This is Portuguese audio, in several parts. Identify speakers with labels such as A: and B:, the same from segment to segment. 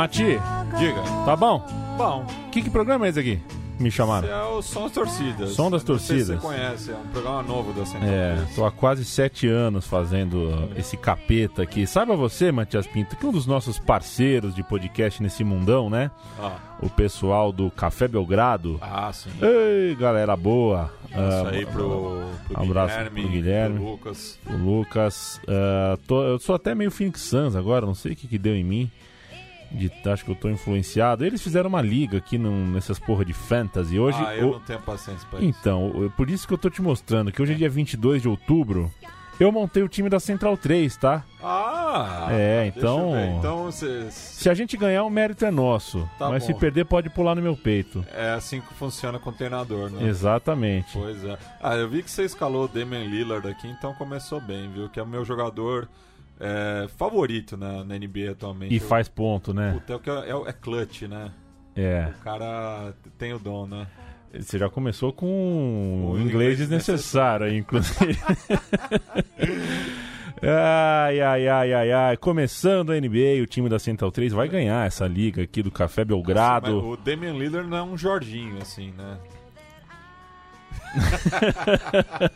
A: Mati,
B: Diga.
A: tá bom?
B: Bom,
A: Que, que programa é esse aqui? Me
B: esse
A: chamaram.
B: é o Som das Torcidas.
A: Som das
B: sei se
A: Torcidas.
B: você conhece, é um programa novo da Central
A: É,
B: 3.
A: tô há quase sete anos fazendo uh, esse capeta aqui. Saiba você, Matias Pinto, que um dos nossos parceiros de podcast nesse mundão, né?
B: Ah,
A: O pessoal do Café Belgrado.
B: ah, sim.
A: Ei, galera boa.
B: Isso
A: Ah,
B: aí pro, pro
A: abraço
B: Guilherme,
A: pro Guilherme.
B: pro Lucas.
A: O Lucas. ah, tô- eu sou até meio Phoenix Suns agora, não sei o que, que deu em mim. De, acho que eu tô influenciado. Eles fizeram uma liga aqui num- nessas porra de fantasy. Hoje,
B: ah, eu
A: o-
B: não tenho paciência pra isso.
A: Então, eu- por isso que eu tô te mostrando que hoje é dia 22 de outubro. Eu montei o time da Central 3, tá?
B: Ah!
A: É, então-.
B: Então.
A: Se a gente ganhar, o mérito é nosso.
B: Tá
A: mas
B: bom.
A: se perder, pode pular no meu peito.
B: é assim que funciona com o treinador, né?
A: Exatamente.
B: Pois é. Ah, eu vi que você escalou o Damian Lillard aqui, então começou bem, viu? Que é o meu jogador é, favorito na, na NBA atualmente.
A: E
B: Eu-
A: faz ponto, né?
B: Puta, é, o que é, é, é clutch, né?
A: É.
B: O cara tem o dom, né?
A: Você já começou com o inglês desnecessário aí, inclusive. ai, ai, ai, ai, ai. Começando a NBA, o time da Central 3 vai ganhar essa liga aqui do Café
B: Mas
A: Belgrado.
B: o Damian Lillard não é um Jorginho, assim, né?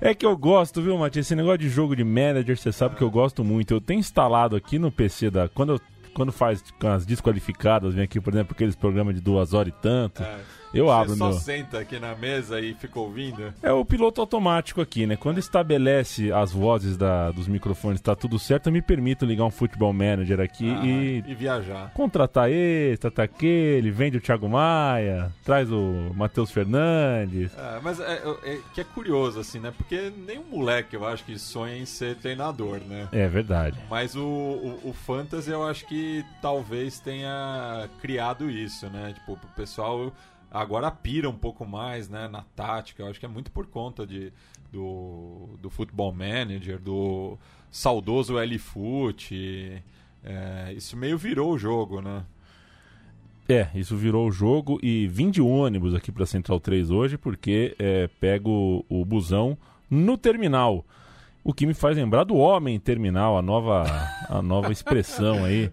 A: É que eu gosto, viu, Matias? Esse negócio de jogo de manager, você sabe que eu gosto muito. Eu tenho instalado aqui no PC da. Quando, eu- quando faz as desqualificadas, vem aqui, por exemplo, aqueles programas de duas horas e tanto.
B: É.
A: Eu abro
B: Você só
A: meu.
B: senta aqui na mesa e fica ouvindo.
A: É o piloto automático aqui, né? Quando estabelece as vozes da- dos microfones, tá tudo certo, eu me permito ligar um futebol manager aqui
B: Ah,
A: e
B: e viajar.
A: contratar esse, tratar aquele, vende o Thiago Maia, traz o Matheus Fernandes.
B: É, mas é, é- que é curioso, assim, né? Porque nenhum moleque, eu acho que sonha em ser treinador, né?
A: É verdade.
B: Mas o, o, o Fantasy eu acho que talvez tenha criado isso, né? Tipo, o pessoal agora pira um pouco mais, né? Na tática. Eu acho que é muito por conta de, do, do Football Manager, do saudoso L-Foot. É, isso meio virou o jogo, né?
A: É, isso virou o jogo e vim de ônibus aqui pra Central 3 hoje porque é, pego o busão no terminal. O que me faz lembrar do homem terminal, a nova, a nova expressão aí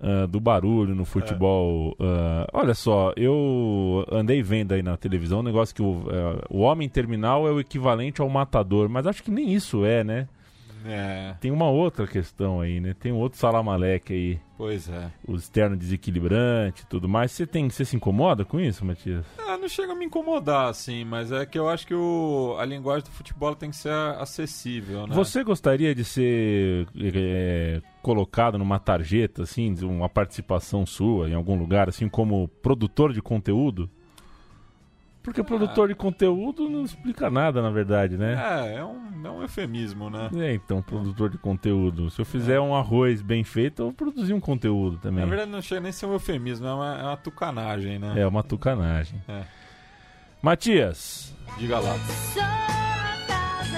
A: ah, do barulho no futebol. Ah, olha só, eu andei vendo aí na televisão um negócio que o, eh, o homem terminal é o equivalente ao matador, mas acho que nem isso é, né?
B: É,
A: Tem uma outra questão aí, né? Tem um outro salamaleque aí,
B: pois é.
A: o externo desequilibrante e tudo mais. Você tem, você se incomoda com isso, Matias?
B: Ah, não chega a me incomodar, assim, mas é que eu acho que o, a linguagem do futebol tem que ser acessível, né?
A: Você gostaria de ser eh, colocado numa tarjeta, assim, de uma participação sua em algum lugar, assim, como produtor de conteúdo? Porque produtor de conteúdo não explica nada, na verdade, né?
B: É, é um, é um eufemismo, né?
A: É, então, produtor de conteúdo. Se eu fizer um arroz bem feito, eu vou produzir um conteúdo também.
B: Na verdade, não chega nem a ser um eufemismo, é uma, é uma tucanagem, né?
A: É uma tucanagem.
B: É.
A: Matias,
B: Diga lá.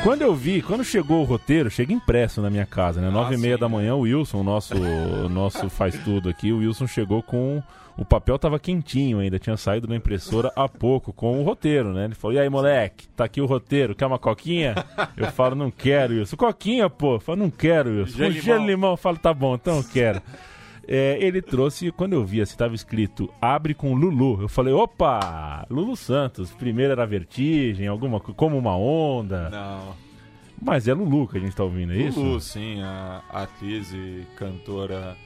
A: Quando eu vi, quando chegou o roteiro, chega impresso na minha casa, né? Nove e meia
B: sim,
A: da
B: né?
A: manhã, o Wilson, o nosso, o nosso faz tudo aqui, o Wilson chegou com... O papel tava quentinho ainda, tinha saído da impressora há pouco, com o roteiro, né? Ele falou, e aí, moleque, tá aqui o roteiro, quer uma coquinha? Eu falo, não quero, Wilson. Coquinha, pô? Eu falo, não quero, Wilson.
B: Gelo
A: Com
B: limão.
A: gelo limão, eu falo, tá bom, então eu quero. É, ele trouxe, quando eu vi, assim, tava escrito Abre com Lulu. Eu falei, opa, Lulu Santos. Primeiro era Vertigem, alguma co- como uma onda.
B: Não.
A: Mas é Lulu que a gente tá ouvindo, é isso?
B: Lulu, sim, a atriz e cantora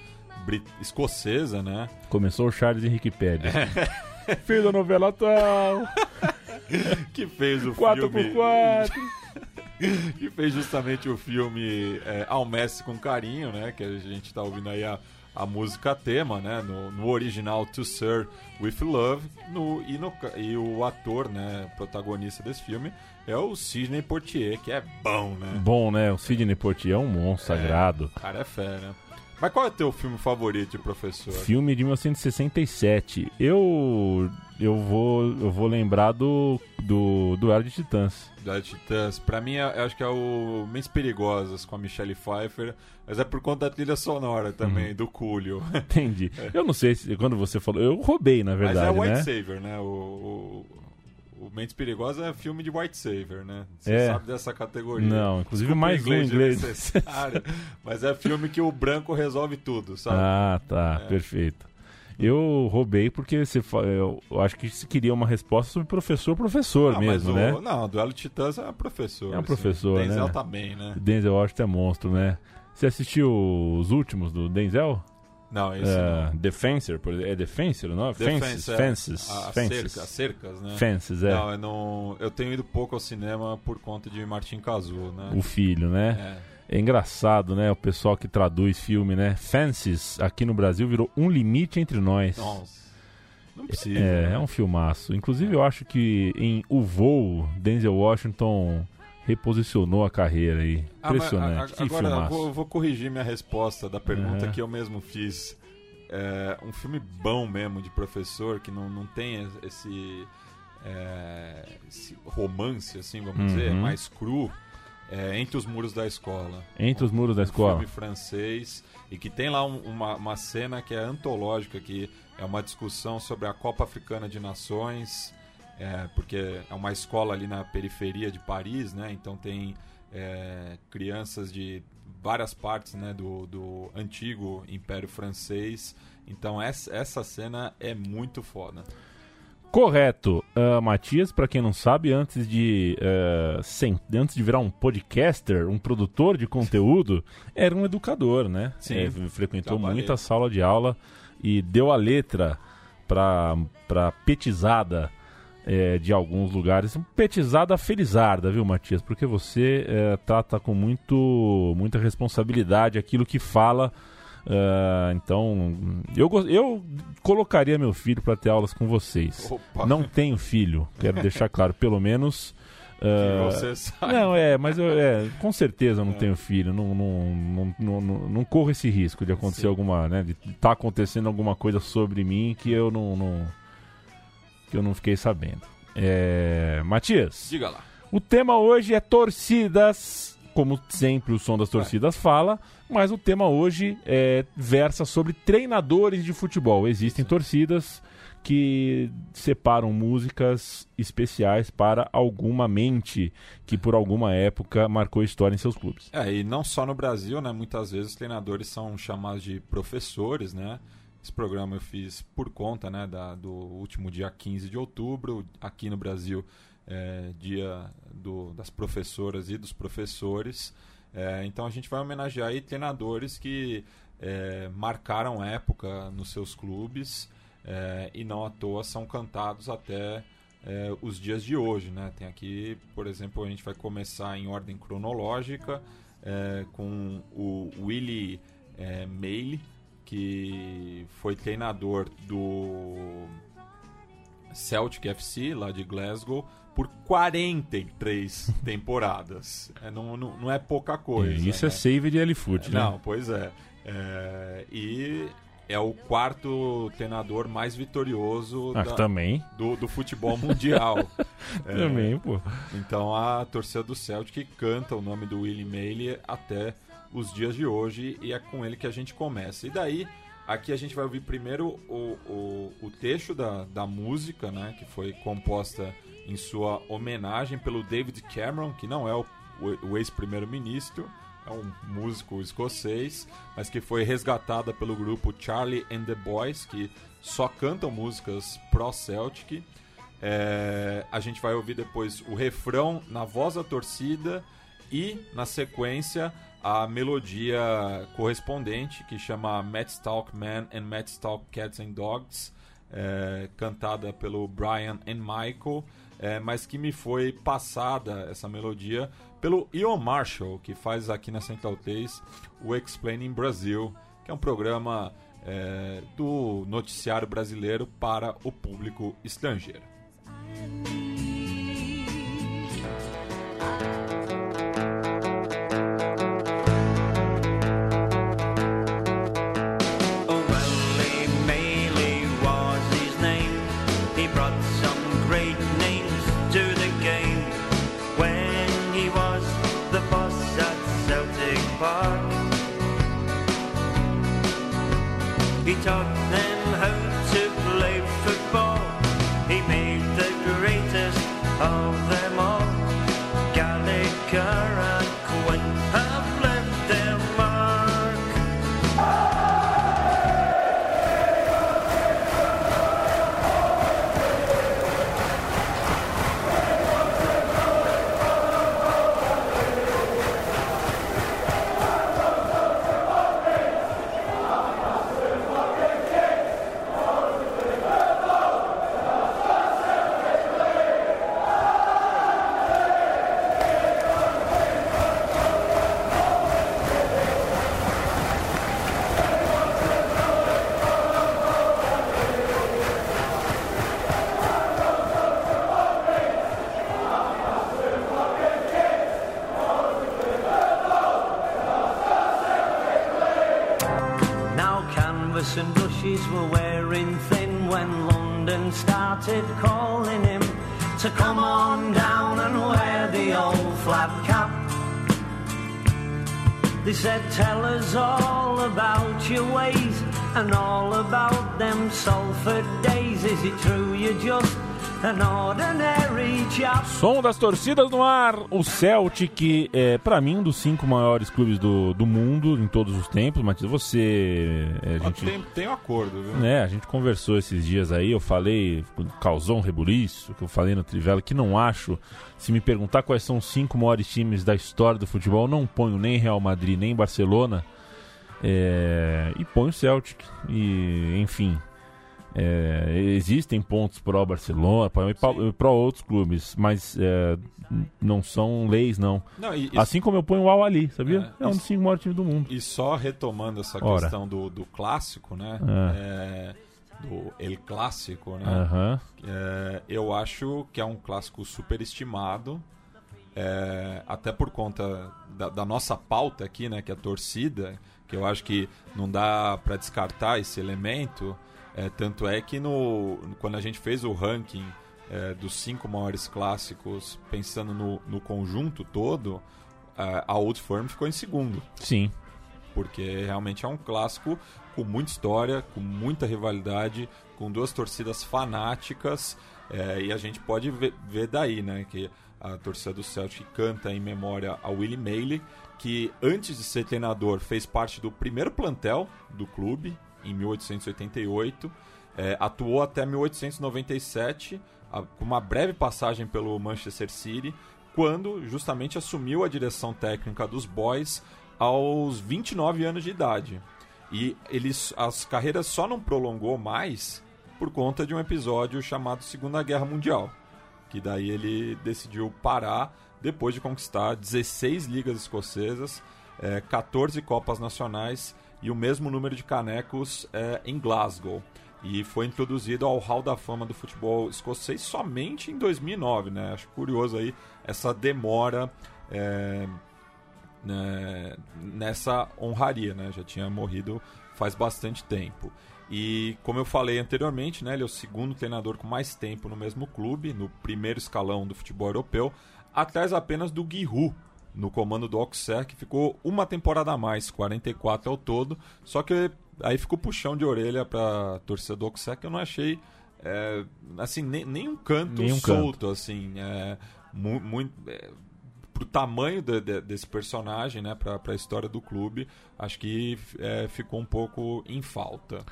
B: brit... escocesa, né?
A: Começou o Charles Henrique Pérez. Filho da novela tal,
B: Que fez o
A: 4x4.
B: filme que fez justamente o filme é, Ao Messi com Carinho, né? Que a gente tá ouvindo aí a, a música tema, né? No, no original To Sir With Love. No, e, no, e o ator, né? Protagonista desse filme é o Sidney Poitier, que é bom, né?
A: Bom, né? O Sidney Poitier é um monstro sagrado.
B: O cara é fera. Mas qual é o teu filme favorito de professor?
A: Filme de 1967. Eu eu vou eu vou lembrar do do Duelo de Titãs.
B: da Titãs. Pra mim, é- eu acho que é o Mentes Perigosas com a Michelle Pfeiffer, mas é por conta da trilha sonora também,
A: Uhum.
B: do Coolio.
A: Entendi. Eu não sei se quando você falou, eu roubei na
B: mas é
A: verdade,
B: White
A: né?
B: Savior, né? O, o, o Mentes Perigosas é filme de White Savior, né? Você
A: É.
B: sabe dessa categoria.
A: Não, inclusive
B: Desculpa o
A: mais um
B: de
A: inglês.
B: mas é filme que o branco resolve tudo, sabe?
A: Ah, tá,
B: É.
A: perfeito. Eu roubei porque você eu eu acho que se queria uma resposta sobre professor professor
B: Ah,
A: mesmo,
B: mas
A: né?
B: o, Não, o Duelo de Titãs é professor.
A: É um
B: assim.
A: professor,
B: Denzel
A: né?
B: tá bem, né?
A: Denzel Washington é monstro, né? Você assistiu os últimos do Denzel?
B: Não, esse
A: É,
B: não.
A: Defensor, por exemplo. É Defensor, não? Fences,
B: Defense, é.
A: Fences,
B: A- a
A: Fences.
B: cerca- as cercas, né?
A: Fences, é.
B: Não, eu não. Eu tenho ido pouco ao cinema por conta de Martin Cazu, né?
A: O filho, né?
B: É.
A: É engraçado, né? O pessoal que traduz filme, né? Fences, aqui no Brasil, virou Um Limite Entre Nós.
B: Nossa. Não precisa.
A: É,
B: né?
A: é um filmaço. Inclusive, eu acho que em O Voo, Denzel Washington reposicionou a carreira aí.
B: Ah,
A: Impressionante.
B: a- a-
A: que
B: agora
A: filmaço.
B: vou, vou corrigir minha resposta da pergunta
A: Uhum.
B: que eu mesmo fiz. É, um filme bom mesmo de professor que não, não tem esse, é, esse romance, assim, vamos dizer,
A: Uhum.
B: mais cru. É, Entre os Muros da Escola.
A: Entre os muros da
B: um
A: escola.
B: filme francês e que tem lá um- uma, uma cena que é antológica, que é uma discussão sobre a Copa Africana de Nações, é, porque é uma escola ali na periferia de Paris, né? Então tem é, crianças de várias partes né, do, do antigo Império Francês. Então essa, essa cena é muito foda.
A: Correto. Ah, Matias, pra quem não sabe, antes de, ah, sem- antes de virar um podcaster, um produtor de conteúdo, era um educador, né?
B: Sim.
A: É, frequentou
B: Trabalhei.
A: muita sala de aula e deu a letra pra petizada é, de alguns lugares. Petizada felizarda, viu, Matias? Porque você é, trata com muito, muita responsabilidade aquilo que fala. Ah, então, eu, eu colocaria meu filho para ter aulas com vocês.
B: Opa,
A: Não tenho filho, quero deixar claro, pelo menos. ah,
B: você sabe.
A: não, é, mas eu, é, com certeza eu não tenho filho, não, não, não, não, não, corro esse risco de acontecer
B: Sim.
A: alguma, né, de estar acontecendo alguma coisa sobre mim que eu não, não- que eu não fiquei sabendo. É, Matias,
B: Diga lá.
A: o tema hoje é torcidas, como sempre o som das torcidas fala, mas o tema hoje é, versa sobre treinadores de futebol. Existem torcidas que separam músicas especiais para alguma mente que por alguma época marcou história em seus clubes.
B: É, e não só no Brasil, né? Muitas vezes os treinadores são chamados de professores, né? Esse programa eu fiz por conta, né, da, do último dia 15 de outubro, aqui no Brasil, é, dia do, das professoras e dos professores. É, então a gente vai homenagear aí treinadores que é, marcaram época nos seus clubes é, e não à toa são cantados até é, os dias de hoje, né? Tem aqui, por exemplo, a gente vai começar em ordem cronológica é, com o Willie é, Mayle, que foi treinador do Celtic FC, lá de Glasgow, por 43 temporadas. É, não, não, não é pouca coisa.
A: isso
B: né?
A: é save de L-Foot, né?
B: Não, pois é. É, E é o quarto treinador mais vitorioso
A: Ah,
B: da-
A: também.
B: do, do futebol mundial. É,
A: Também, pô.
B: então a torcida do Celtic canta o nome do Willie Mayle até os dias de hoje e é com ele que a gente começa. E daí, aqui a gente vai ouvir primeiro o, o, o texto da, da música, né, que foi composta em sua homenagem pelo David Cameron, que não é o, o, o ex-primeiro-ministro, é um músico escocês, mas que foi resgatada pelo grupo Charlie and the Boys, que só cantam músicas pró-Celtic. É, a gente vai ouvir depois o refrão na voz da torcida e, na sequência, a melodia correspondente, que chama Mad Talk Man and Mad Talk Cats and Dogs, é, cantada pelo Brian and Michael. é, mas que me foi passada essa melodia pelo Ian Marshall, que faz aqui na Central 3 o Explaining Brasil, que é um programa é, do noticiário brasileiro para o público estrangeiro.
C: Cap. They said, Tell us all about your ways and all about them Salford days. Is it true you're just?
A: Som das torcidas no ar, o Celtic é, para mim, um dos cinco maiores clubes do, do mundo em todos os tempos. Matias, você. é, a gente,
B: Tem, tem um acordo, viu?
A: né, a gente conversou esses dias aí, eu falei, causou um rebuliço, que eu falei no Trivela, que não acho. Se me perguntar quais são os cinco maiores times da história do futebol, eu não ponho nem Real Madrid, nem Barcelona. é, e ponho o Celtic. E, enfim. É, existem pontos pró Barcelona, pró outros clubes, mas é, não são leis, não.
B: Não, e, e-
A: Assim como eu ponho o Al Ali, sabia?
B: É,
A: É, um dos cinco maiores times do mundo.
B: E só retomando essa
A: Ora.
B: questão do, do clássico, né? É, do El Clássico, né? É, eu acho que é um clássico superestimado. é, até por conta da, da nossa pauta aqui, né? Que é a torcida. Que eu acho que não dá para descartar esse elemento. É, tanto é que no, quando a gente fez o ranking é, dos cinco maiores clássicos, pensando no, no conjunto todo, é, a Old Firm ficou em segundo
A: Sim.
B: porque realmente é um clássico com muita história, com muita rivalidade, com duas torcidas fanáticas, é, e a gente pode ver, ver daí, né, que a torcida do Celtic canta em memória a Willie Mayley, que antes de ser treinador fez parte do primeiro plantel do clube, em 1888, é, atuou até 1897, a- com uma breve passagem pelo Manchester City, quando justamente assumiu a direção técnica dos Boys aos 29 anos de idade. E eles, as carreiras só não prolongou mais por conta de um episódio chamado Segunda Guerra Mundial, que daí ele decidiu parar depois de conquistar 16 ligas escocesas, eh, 14 Copas Nacionais e o mesmo número de canecos eh, em Glasgow. E foi introduzido ao Hall da Fama do futebol escocês somente em 2009, né? Acho curioso aí essa demora eh, né, nessa honraria, né? Já tinha morrido faz bastante tempo. E como eu falei anteriormente, né, ele é o segundo treinador com mais tempo no mesmo clube, no primeiro escalão do futebol europeu, atrás apenas do Giroud, no comando do Auxerre, que ficou uma temporada a mais, 44 ao todo. Só que aí ficou puxão de orelha para torcida do Auxerre, que eu não achei é, assim nem, nem um canto
A: Nem um
B: solto, assim, é, mu- muito é, pro tamanho de- de- desse personagem, né, pra, pra história do clube, acho que é, ficou um pouco em falta.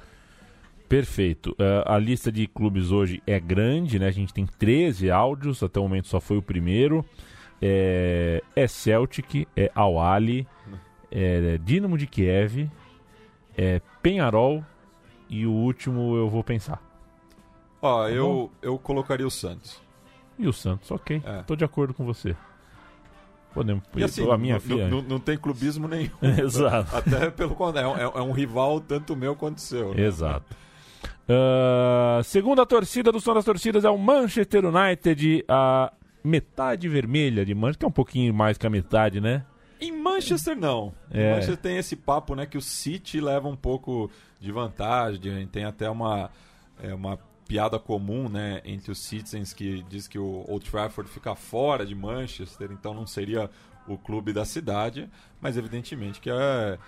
A: Perfeito. Eh, a lista de clubes hoje é grande, né? A gente tem 13 áudios, até o momento só foi o primeiro. É, é Celtic, é Al Ali, é Dinamo de Kiev, é Penharol e o último eu vou pensar.
B: Ó,
A: Tá
B: eu, eu colocaria o Santos.
A: E o Santos, ok.
B: É.
A: Tô de acordo com você. Podemos.
B: E assim,
A: a minha
B: não-
A: filha.
B: não, tem clubismo nenhum.
A: Exato.
B: Até pelo contrário, é, um- é um rival tanto meu quanto seu. né?
A: Exato. Ah, segunda torcida do som das torcidas é o Manchester United, a metade vermelha de Manchester, que é um pouquinho mais que a metade, né?
B: Em Manchester, não.
A: É.
B: Em Manchester tem esse papo, né, que o City leva um pouco de vantagem. Tem até uma, é, uma piada comum, né, entre os citizens que diz que o Old Trafford fica fora de Manchester, então não seria o clube da cidade, mas evidentemente que é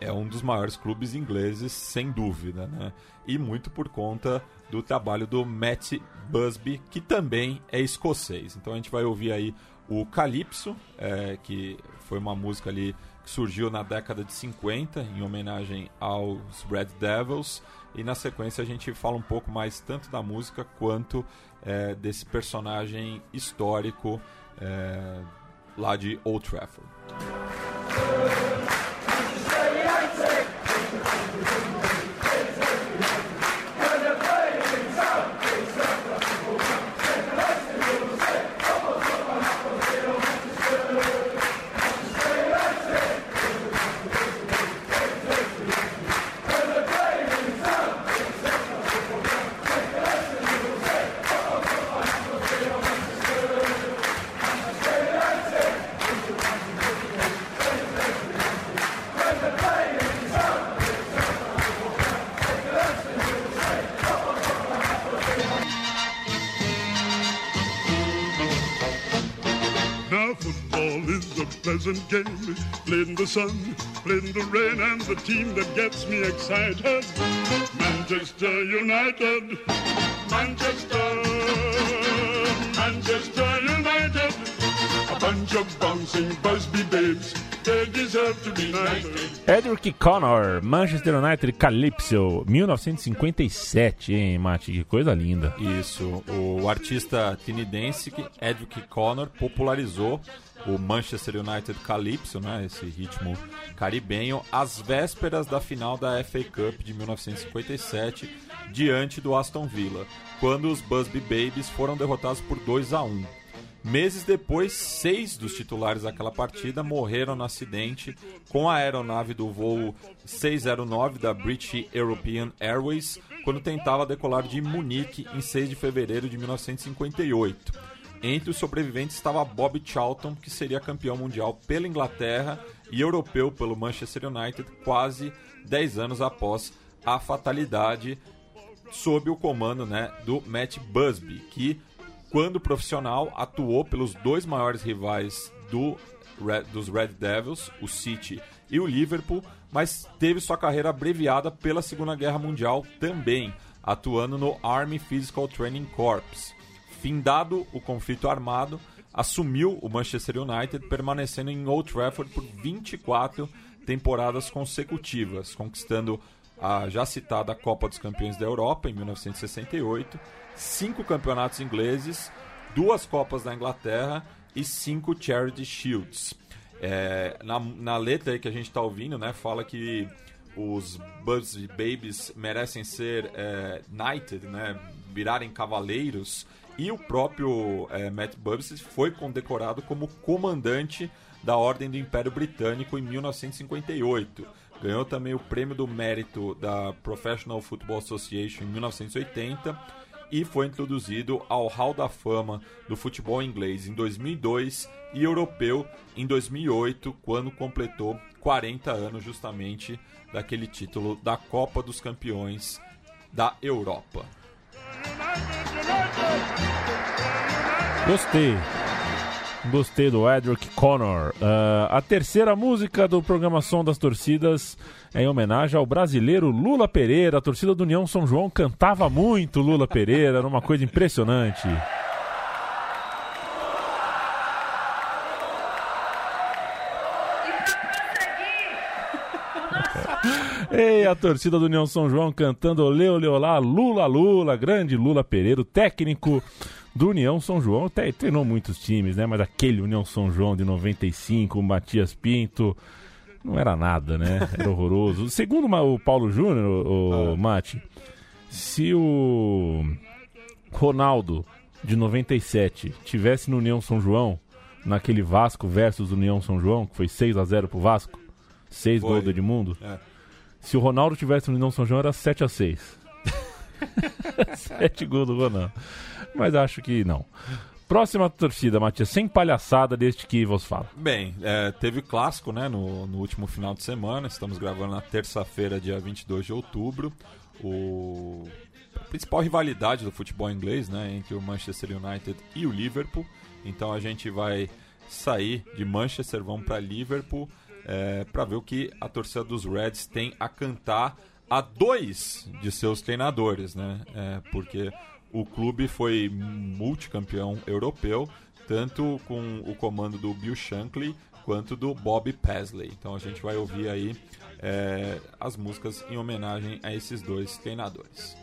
B: é um dos maiores clubes ingleses, sem dúvida, né? E muito por conta do trabalho do Matt Busby, que também é escocês. Então a gente vai ouvir aí o Calypso, é, que foi uma música ali que surgiu na década de 50, em homenagem aos Red Devils. E na sequência a gente fala um pouco mais tanto da música quanto é, desse personagem histórico é, lá de Old Trafford.
D: Pleasant game, played in the sun, played in the rain, and the team that gets me excited, Manchester United, Manchester, Manchester United, a bunch of bouncing Busby babes, they deserve to be knighted.
A: Edric Connor, Manchester United Calypso, 1957, hein, Mate? Que coisa linda.
B: Isso, o artista tinidense que Edric Connor popularizou o Manchester United Calypso, né, esse ritmo caribenho, às vésperas da final da FA Cup de 1957, diante do Aston Villa, quando os Busby Babies foram derrotados por 2 a 1. Meses depois, seis dos titulares daquela partida morreram no acidente com a aeronave do voo 609 da British European Airways quando tentava decolar de Munique em 6 de fevereiro de 1958. Entre os sobreviventes estava Bob Charlton, que seria campeão mundial pela Inglaterra e europeu pelo Manchester United quase 10 anos após a fatalidade sob o comando né, do Matt Busby, que, quando profissional, atuou pelos dois maiores rivais do, dos Red Devils, o City e o Liverpool, mas teve sua carreira abreviada pela Segunda Guerra Mundial também, atuando no Army Physical Training Corps. Findado o conflito armado, assumiu o Manchester United, permanecendo em Old Trafford por 24 temporadas consecutivas, conquistando a já citada Copa dos Campeões da Europa em 1968, cinco campeonatos ingleses, duas Copas da Inglaterra e cinco Charity Shields. É, na, na letra aí que a gente está ouvindo, né, fala que os Buzz Babies merecem ser é, knighted, né, virarem cavaleiros, e o próprio é, Matt Bubbs foi condecorado como comandante da Ordem do Império Britânico em 1958. Ganhou também o prêmio do mérito da Professional Football Association em 1980 e foi introduzido ao Hall da Fama do futebol inglês em 2002 e europeu em 2008, quando completou 40 anos justamente daquele título da Copa dos Campeões da Europa.
A: Gostei. Gostei do Edric Connor. Ah, a terceira música do programação das torcidas é em homenagem ao brasileiro Lula Pereira. A torcida do União São João cantava muito Lula Pereira, era uma coisa impressionante. Ei, a torcida do União São João cantando Olê, olê, olá, Lula, Lula, grande Lula Pereira, o técnico do União São João. Até treinou muitos times, né? Mas aquele União São João de 95, o Matias Pinto, não era nada, né? Era horroroso. Segundo o Paulo Júnior, o, o Mate, se o Ronaldo de 97 tivesse no União São João, naquele Vasco versus União São João, que foi 6 a 0 pro Vasco, 6
B: Foi.
A: gols do Edmundo,
B: É.
A: se o Ronaldo tivesse no União São João era 7 a 6 7 gols do Ronaldo. Mas acho que não. Próxima torcida, Matias, sem palhaçada deste que vos fala.
B: Bem, é, teve clássico né, no, no último final de semana. Estamos gravando na terça-feira, dia 22 de outubro. O a principal rivalidade do futebol inglês né, entre o Manchester United e o Liverpool. Então a gente vai sair de Manchester, vamos para Liverpool para ver o que a torcida dos Reds tem a cantar a dois de seus treinadores, né? É, porque o clube foi multicampeão europeu, tanto com o comando do Bill Shankly quanto do Bob Paisley. Então a gente vai ouvir aí é, as músicas em homenagem a esses dois treinadores.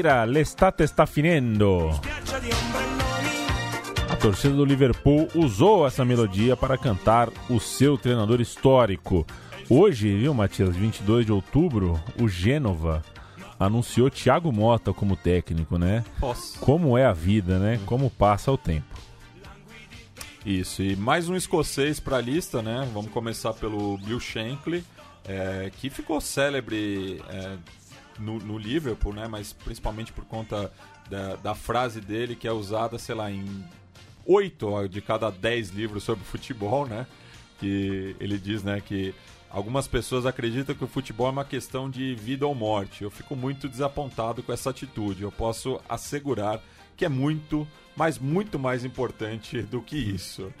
A: Rigueira, l'estate está finendo. A torcida do Liverpool usou essa melodia para cantar o seu treinador histórico. Hoje, viu, Matias, 22 de outubro, o Gênova anunciou Thiago Mota como técnico, né?
B: Nossa.
A: Como é a vida, né? Como passa o tempo.
B: Isso, e mais um escocês para a lista, né? Vamos começar pelo Bill Shankly, é, que ficou célebre é, no, no Liverpool, né? Mas principalmente por conta da, da frase dele que é usada, sei lá, em oito de cada dez livros sobre futebol, né? Que ele diz, né, que algumas pessoas acreditam que o futebol é uma questão de vida ou morte. Eu fico muito desapontado com essa atitude. Eu posso assegurar que é muito, mas muito mais importante do que isso.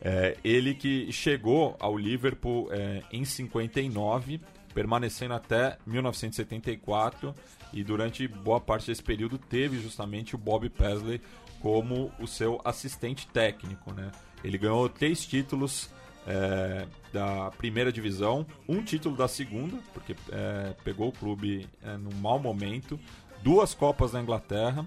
B: É, ele que chegou ao Liverpool é, em 59, permanecendo até 1974 e durante boa parte desse período teve justamente o Bob Paisley como o seu assistente técnico, né? Ele ganhou três títulos é, da primeira divisão, um título da segunda, porque é, pegou o clube é, num mau momento, duas Copas da Inglaterra,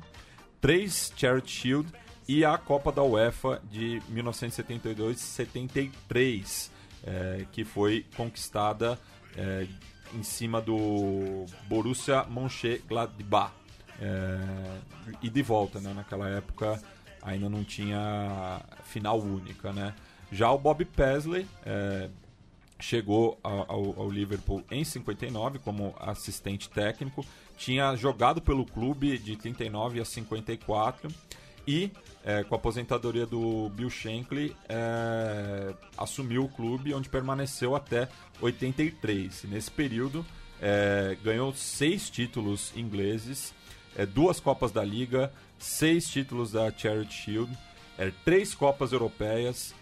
B: três Charity Shield e a Copa da UEFA de 1972-73, é, que foi conquistada é, em cima do Borussia Mönchengladbach. É, e de volta, né? Naquela época ainda não tinha final única, né? Já o Bob Paisley é, chegou ao, ao Liverpool em 59 como assistente técnico, tinha jogado pelo clube de 39 a 54 e é, com a aposentadoria do Bill Shankly é, assumiu o clube onde permaneceu até 83. Nesse período é, ganhou seis títulos ingleses, é, duas Copas da Liga, seis títulos da Charity Shield, é, três Copas Europeias,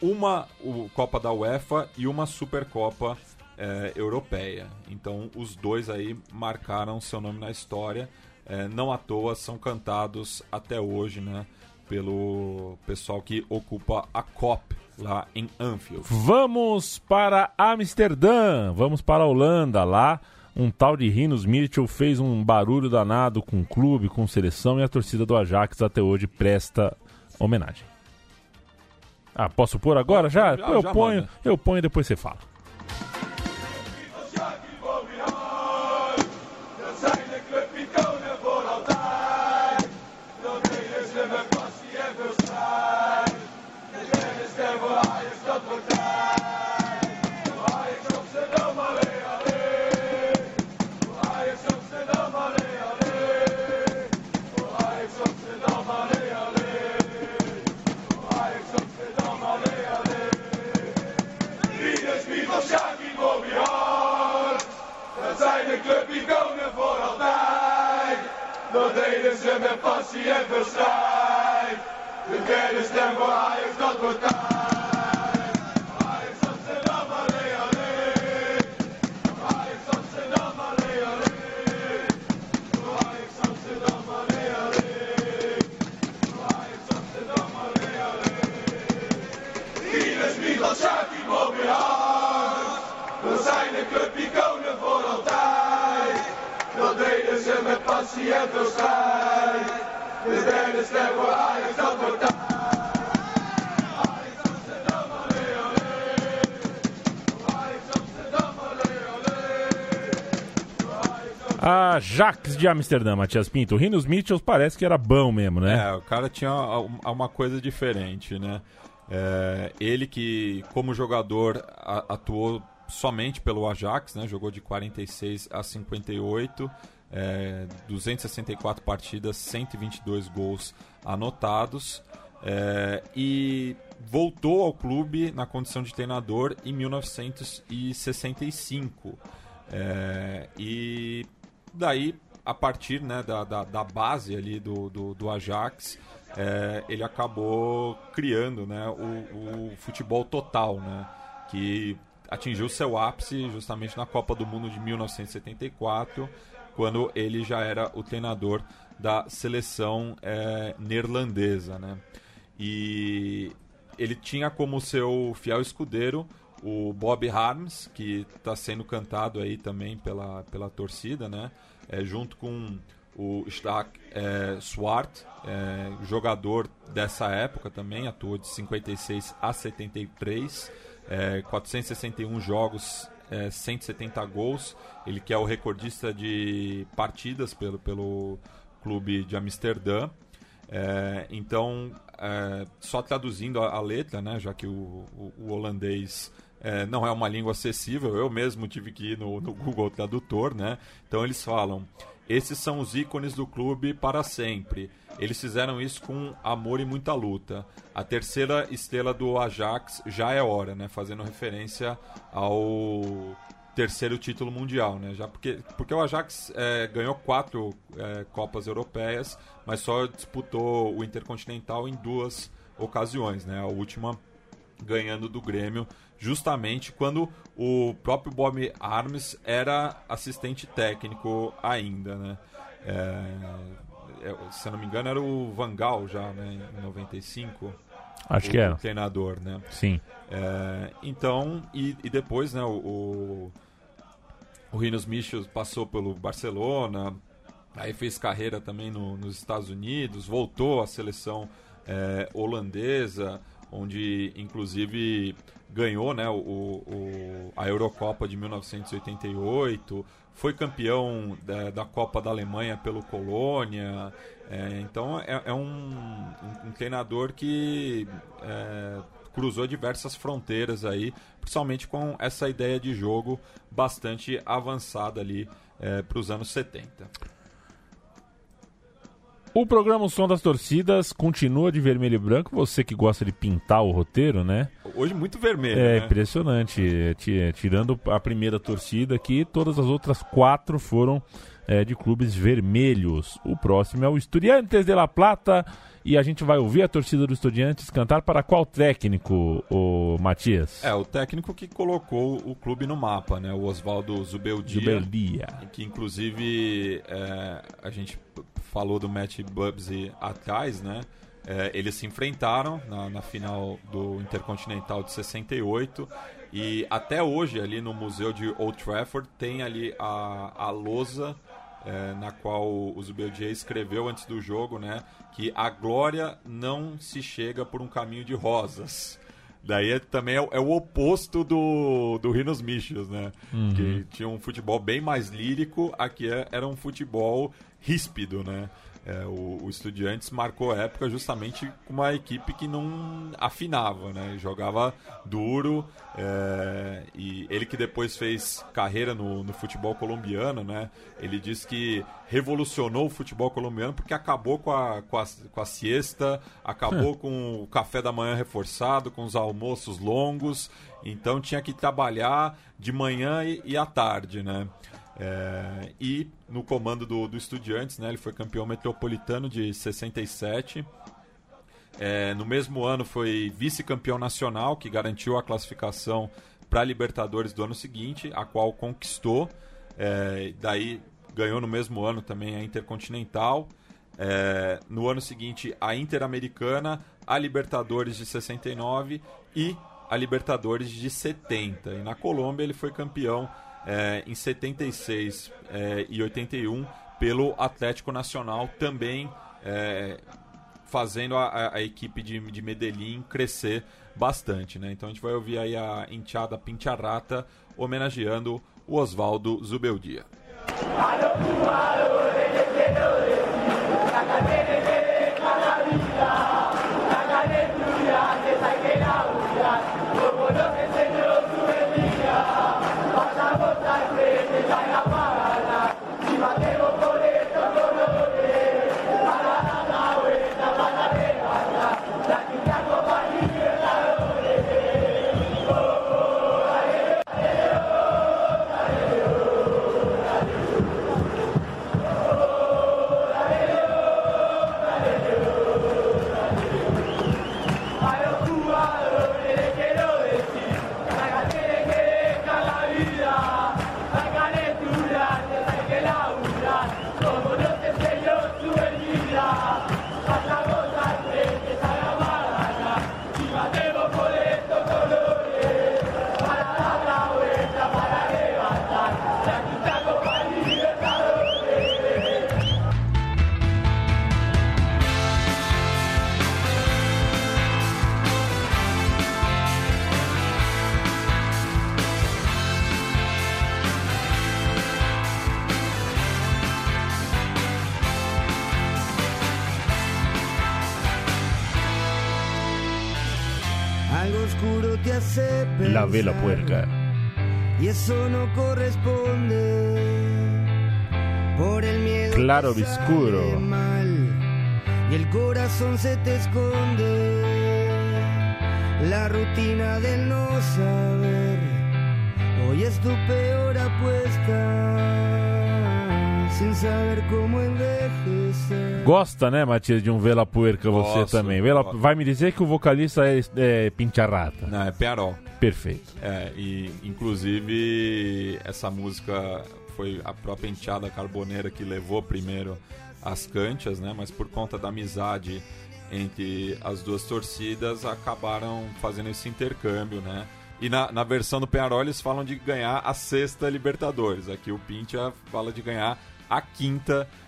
B: uma o, Copa da UEFA e uma Supercopa eh, Europeia. Então os dois aí marcaram seu nome na história. Eh, não à toa são cantados até hoje, né? Pelo pessoal que ocupa a COP lá em Anfield.
A: Vamos para Amsterdã, vamos para a Holanda. Lá, um tal de Rinos Mitchell fez um barulho danado com o clube, com seleção e a torcida do Ajax até hoje presta homenagem. Ah, posso pôr agora já?
B: Já,
A: eu
B: já
A: ponho,
B: manda.
A: eu ponho e depois você fala. club hier voor altijd. Dat deden ze met passie en verschijn. De derde stem voor Ajax, dat wordt tijd. De Amsterdã, Matias Pinto. O Rinos Mitchells parece que era bom mesmo, né?
B: É, o cara tinha uma coisa diferente, né? É, ele que, como jogador, atuou somente pelo Ajax, né? Jogou de 46 a 58, é, 264 partidas, 122 gols anotados. é, e voltou ao clube na condição de treinador em 1965. É, e daí, a partir né, da, da, da base ali do, do, do Ajax, é, ele acabou criando né, o, o futebol total, né, que atingiu seu ápice justamente na Copa do Mundo de 1974, quando ele já era o treinador da seleção é, neerlandesa. Né. E ele tinha como seu fiel escudeiro o Bob Harms, que está sendo cantado aí também pela, pela torcida, né? É, junto com o Stark é, Swart, é, jogador dessa época também, atuou de 56 a 73, é, 461 jogos, é, 170 gols. Ele que é o recordista de partidas pelo, pelo clube de Amsterdã. É, então, é, só traduzindo a, a letra, né, já que o, o- o holandês é, não é uma língua acessível, eu mesmo tive que ir no, no Google Tradutor, né? Então eles falam: esses são os ícones do clube para sempre. Eles fizeram isso com amor e muita luta. A terceira estrela do Ajax já é hora, né? Fazendo referência ao terceiro título mundial, né? Já porque, porque o Ajax é, ganhou quatro é, Copas Europeias, mas só disputou o Intercontinental em duas ocasiões, né? A última ganhando do Grêmio, justamente quando o próprio Bob Arms era assistente técnico ainda, né? É, é, se eu não me engano era o Vangal já, né? Em 95.
A: Acho que era.
B: o treinador, né?
A: Sim.
B: É, então, e, e depois, né, o, o, o Rinos Michels passou pelo Barcelona, aí fez carreira também no- nos Estados Unidos, voltou à seleção é, holandesa, onde inclusive ganhou né, o, o- a Eurocopa de 1988, foi campeão da, da Copa da Alemanha pelo Colônia. é, então é, é um, um- um treinador que é, cruzou diversas fronteiras aí, principalmente com essa ideia de jogo bastante avançada ali para os anos 70.
A: O programa O Som das Torcidas continua de vermelho e branco. Você que gosta de pintar o roteiro, né?
B: Hoje muito vermelho,
A: É
B: né?
A: impressionante. Ti- Tirando a primeira torcida aqui, todas as outras quatro foram é, de clubes vermelhos. O próximo é o Estudiantes de La Plata. E a gente vai ouvir a torcida do Estudiantes cantar para qual técnico, o Matias?
B: É, o técnico que colocou o clube no mapa, né? O Oswaldo Zubeldia.
A: Zubeldia.
B: Que inclusive é, a gente falou do Matt Bubsy atrás, né? É, eles se enfrentaram na, na final do Intercontinental de 68 e até hoje ali no museu de Old Trafford tem ali a, a lousa é, na qual o Zubeldia escreveu antes do jogo, né? Que a glória não se chega por um caminho de rosas. Daí é- também é, o- é o oposto do, do Rinos Michels, né? Que tinha um futebol bem mais lírico, aqui é- era um futebol ríspido, né? É, o, o Estudiantes marcou época justamente com uma equipe que não afinava, né? Jogava duro é, e ele que depois fez carreira no, no futebol colombiano, né? Ele diz que revolucionou o futebol colombiano porque acabou com a, com a, com a siesta, acabou com o café da manhã reforçado, com os almoços longos, então tinha que trabalhar de manhã e, e à tarde, né? É, e no comando do, do Estudiantes, né, ele foi campeão metropolitano de 67. É, no mesmo ano foi vice-campeão nacional, que garantiu a classificação para a Libertadores do ano seguinte, a qual conquistou. É, daí ganhou no mesmo ano também a Intercontinental. É, no ano seguinte, a Interamericana, a Libertadores de 69 e a Libertadores de 70. E na Colômbia ele foi campeão é, em 76 é, e 81 pelo Atlético Nacional, também é, fazendo a, a- equipe de, de Medellín crescer bastante. Né? Então a gente vai ouvir aí a enteada Pincharrata homenageando o Oswaldo Zubeldia.
A: Claro
E: te
A: obscuro.
E: sale mal, y el corazón se te esconde. La rutina del no saber. Hoy es tu peor apuesta. Sin saber cómo envejecer.
A: Gosta, né, Matias, de um Vela Puerca você
B: Gosto,
A: também. Vela...
B: gosto.
A: Vai me dizer que o vocalista é, é Pincharrata.
B: Não, é Penarol.
A: Perfeito.
B: É, e inclusive essa música foi a própria enteada carboneira que levou primeiro as cantias, né? Mas por conta da amizade entre as duas torcidas acabaram fazendo esse intercâmbio, né? E na, na versão do Penarol eles falam de ganhar a sexta Libertadores. Aqui o Pincha fala de ganhar a quinta Libertadores,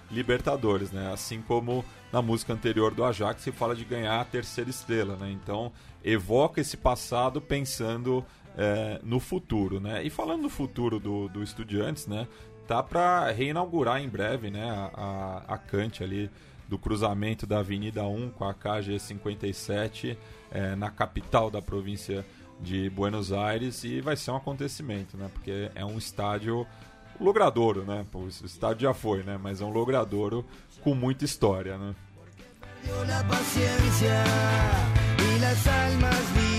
B: né? Assim como na música anterior do Ajax se fala de ganhar a terceira estrela, né? Então evoca esse passado pensando é, no futuro, né? E falando no futuro do, do Estudiantes, né? Tá para reinaugurar em breve, né? A, a, a Cante ali do cruzamento da Avenida 1 com a KG 57 é, na capital da província de Buenos Aires e vai ser um acontecimento, né? Porque é um estádio logradouro, né? O estádio já foi, né? Mas é um logradouro com muita história, né?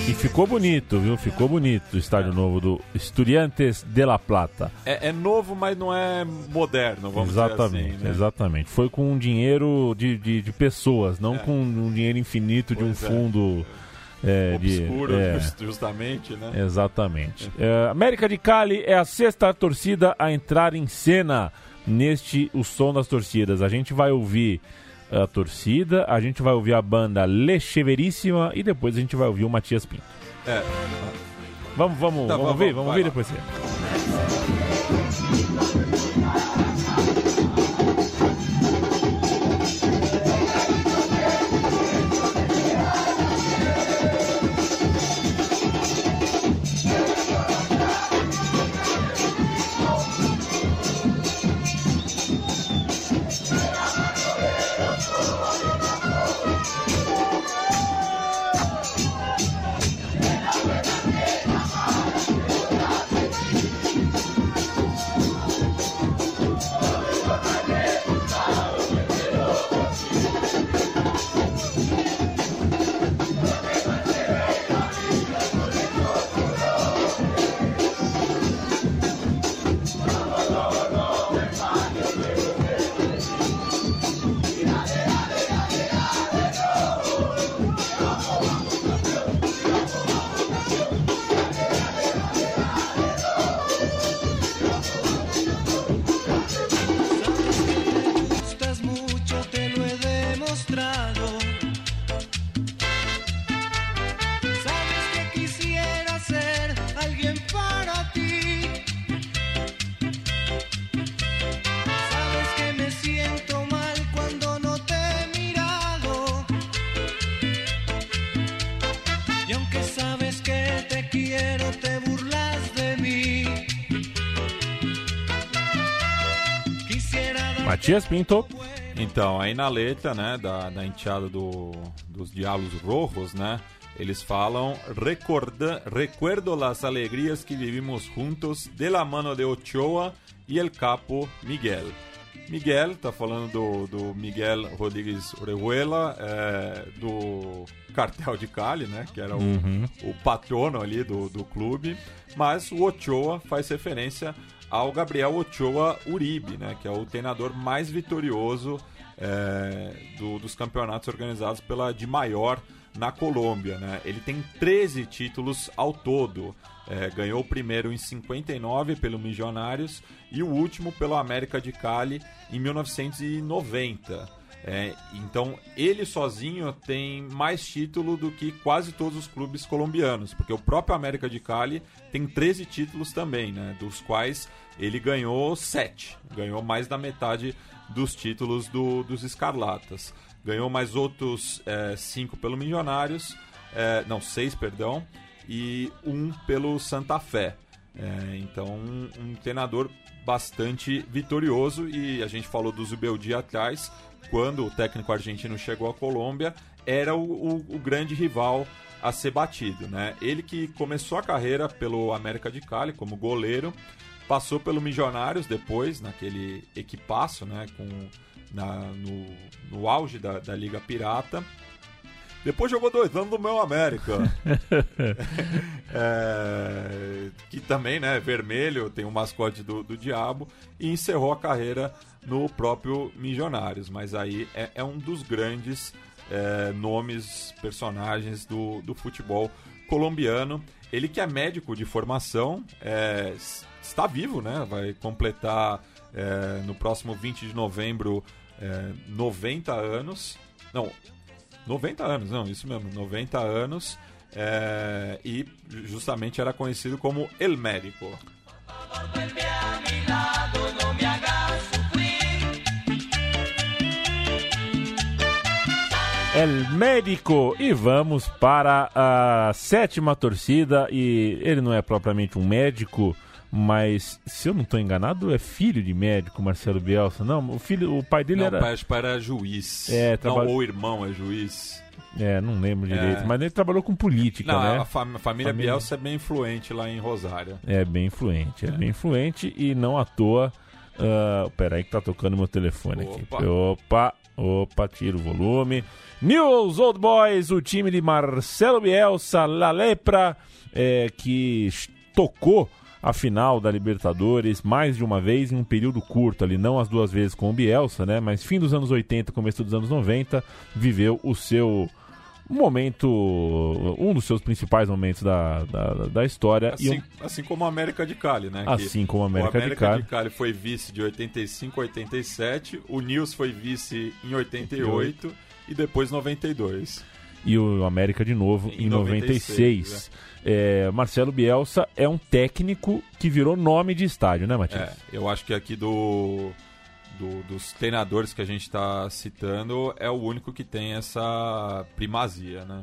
A: E ficou bonito, viu? Ficou bonito o estádio novo do Estudiantes de La Plata.
B: É, é novo, mas não é moderno, vamos
A: exatamente,
B: dizer assim, né?
A: exatamente. Foi com um dinheiro de, de, de pessoas, não com um dinheiro infinito de um
B: Pois é.
A: É, de-
B: Obscuro,
A: é.
B: just- justamente, né?
A: Exatamente. É, América de Cali é a sexta torcida a entrar em cena neste O Som das Torcidas. A gente vai ouvir a torcida, a gente vai ouvir a banda Lecheveríssima e depois a gente vai ouvir o Matias Pinto.
B: É.
A: Vamos, vamos,
B: Tá,
A: vamos
B: vamos,
A: ouvir? Vamos ouvir
B: lá.
A: depois. Matias Pinto.
B: Então, aí na letra, né, da, da enteada do, dos Diablos Rojos, né, eles falam Recorda, Recuerdo las alegrias que vivimos juntos de la mano de Ochoa e el capo Miguel. Miguel, tá falando do, do Miguel Rodrigues Orejuela, é, do Cartel de Cali, né, que era o, o patrono ali do, do clube, mas o Ochoa faz referência ao Gabriel Ochoa Uribe, né, que é o treinador mais vitorioso é, do- dos campeonatos organizados pela de maior na Colômbia. Né? Ele tem 13 títulos ao todo. É, ganhou o primeiro em 59 pelo Milionários e o último pelo América de Cali em 1990. É, então ele sozinho tem mais título do que quase todos os clubes colombianos, porque o próprio América de Cali tem 13 títulos também, né, dos quais ele ganhou 7, ganhou mais da metade dos títulos do- dos Escarlatas. Ganhou mais outros 5 pelo Milionários, é, não, 6, perdão, e um pelo Santa Fé. É, então, um, um treinador bastante vitorioso e a gente falou do Zubeldia atrás, quando o técnico argentino chegou à Colômbia, era o, o- o grande rival a ser batido, né? Ele que começou a carreira pelo América de Cali como goleiro, passou pelo Milionários depois, naquele equipaço, né? Com, na- no, no auge da, da Liga Pirata. Depois jogou dois anos no meu América. É, que também, né, vermelho, tem o mascote do, do diabo, e encerrou a carreira no próprio Milionários. Mas aí é, é um dos grandes é, nomes, personagens do, do futebol colombiano. Ele que é médico de formação, é, está vivo, né? Vai completar é, no próximo 20 de novembro é, 90 anos. Não, 90 anos, não, isso mesmo, 90 anos. é, e justamente era conhecido como El Médico.
A: El Médico. E vamos para a sétima torcida. E ele não é propriamente um médico, mas se eu não estou enganado, é filho de médico, Marcelo Bielsa. Não, o filho, o pai dele
B: Não,
A: era.
B: pai, acho que era juiz.
A: É,
B: não,
A: traba-
B: ou irmão é juiz.
A: É, não lembro direito,
B: É.
A: mas ele trabalhou com política,
B: Não,
A: né?
B: a, fam- a família
A: Família-
B: Bielsa é bem influente lá em Rosário.
A: É bem influente, é, bem influente e não à toa. Uh, peraí que tá tocando meu telefone aqui.
B: Opa.
A: Opa, opa, tira o volume. News Old Boys, o time de Marcelo Bielsa, La Lepra, é, que tocou a final da Libertadores mais de uma vez em um período curto ali, não as duas vezes com o Bielsa, né? Mas fim dos anos 80, começo dos anos 90, viveu o seu momento, um dos seus principais momentos da, da, da história. e um-
B: Assim, assim como a América de Cali, né? que
A: Assim como a América
B: o
A: de
B: América
A: Cali.
B: de Cali foi vice de 85 a 87, o Nils foi vice em 88 e depois 92.
A: E o América de novo em,
B: Em
A: 96.
B: 96,
A: É, Marcelo Bielsa é um técnico que virou nome de estádio, né, Matias?
B: É, eu acho que aqui do, do- dos treinadores que a gente está citando é o único que tem essa primazia, né?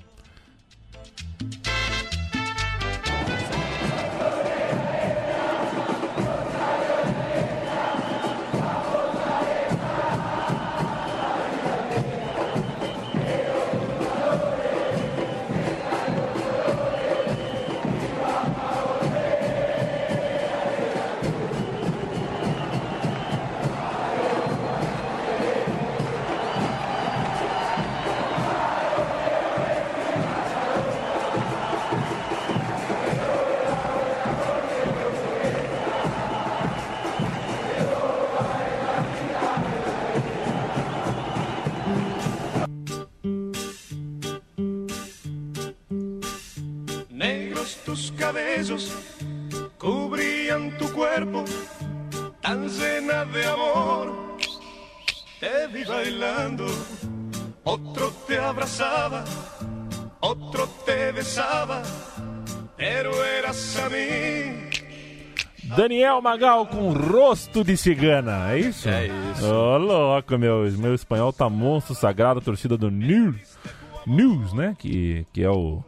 A: Daniel Magal com rosto de cigana, é isso?
B: É isso.
A: Ô, louco, meu, meu espanhol tá monstro sagrado, torcida do News, News, né? Que, que é o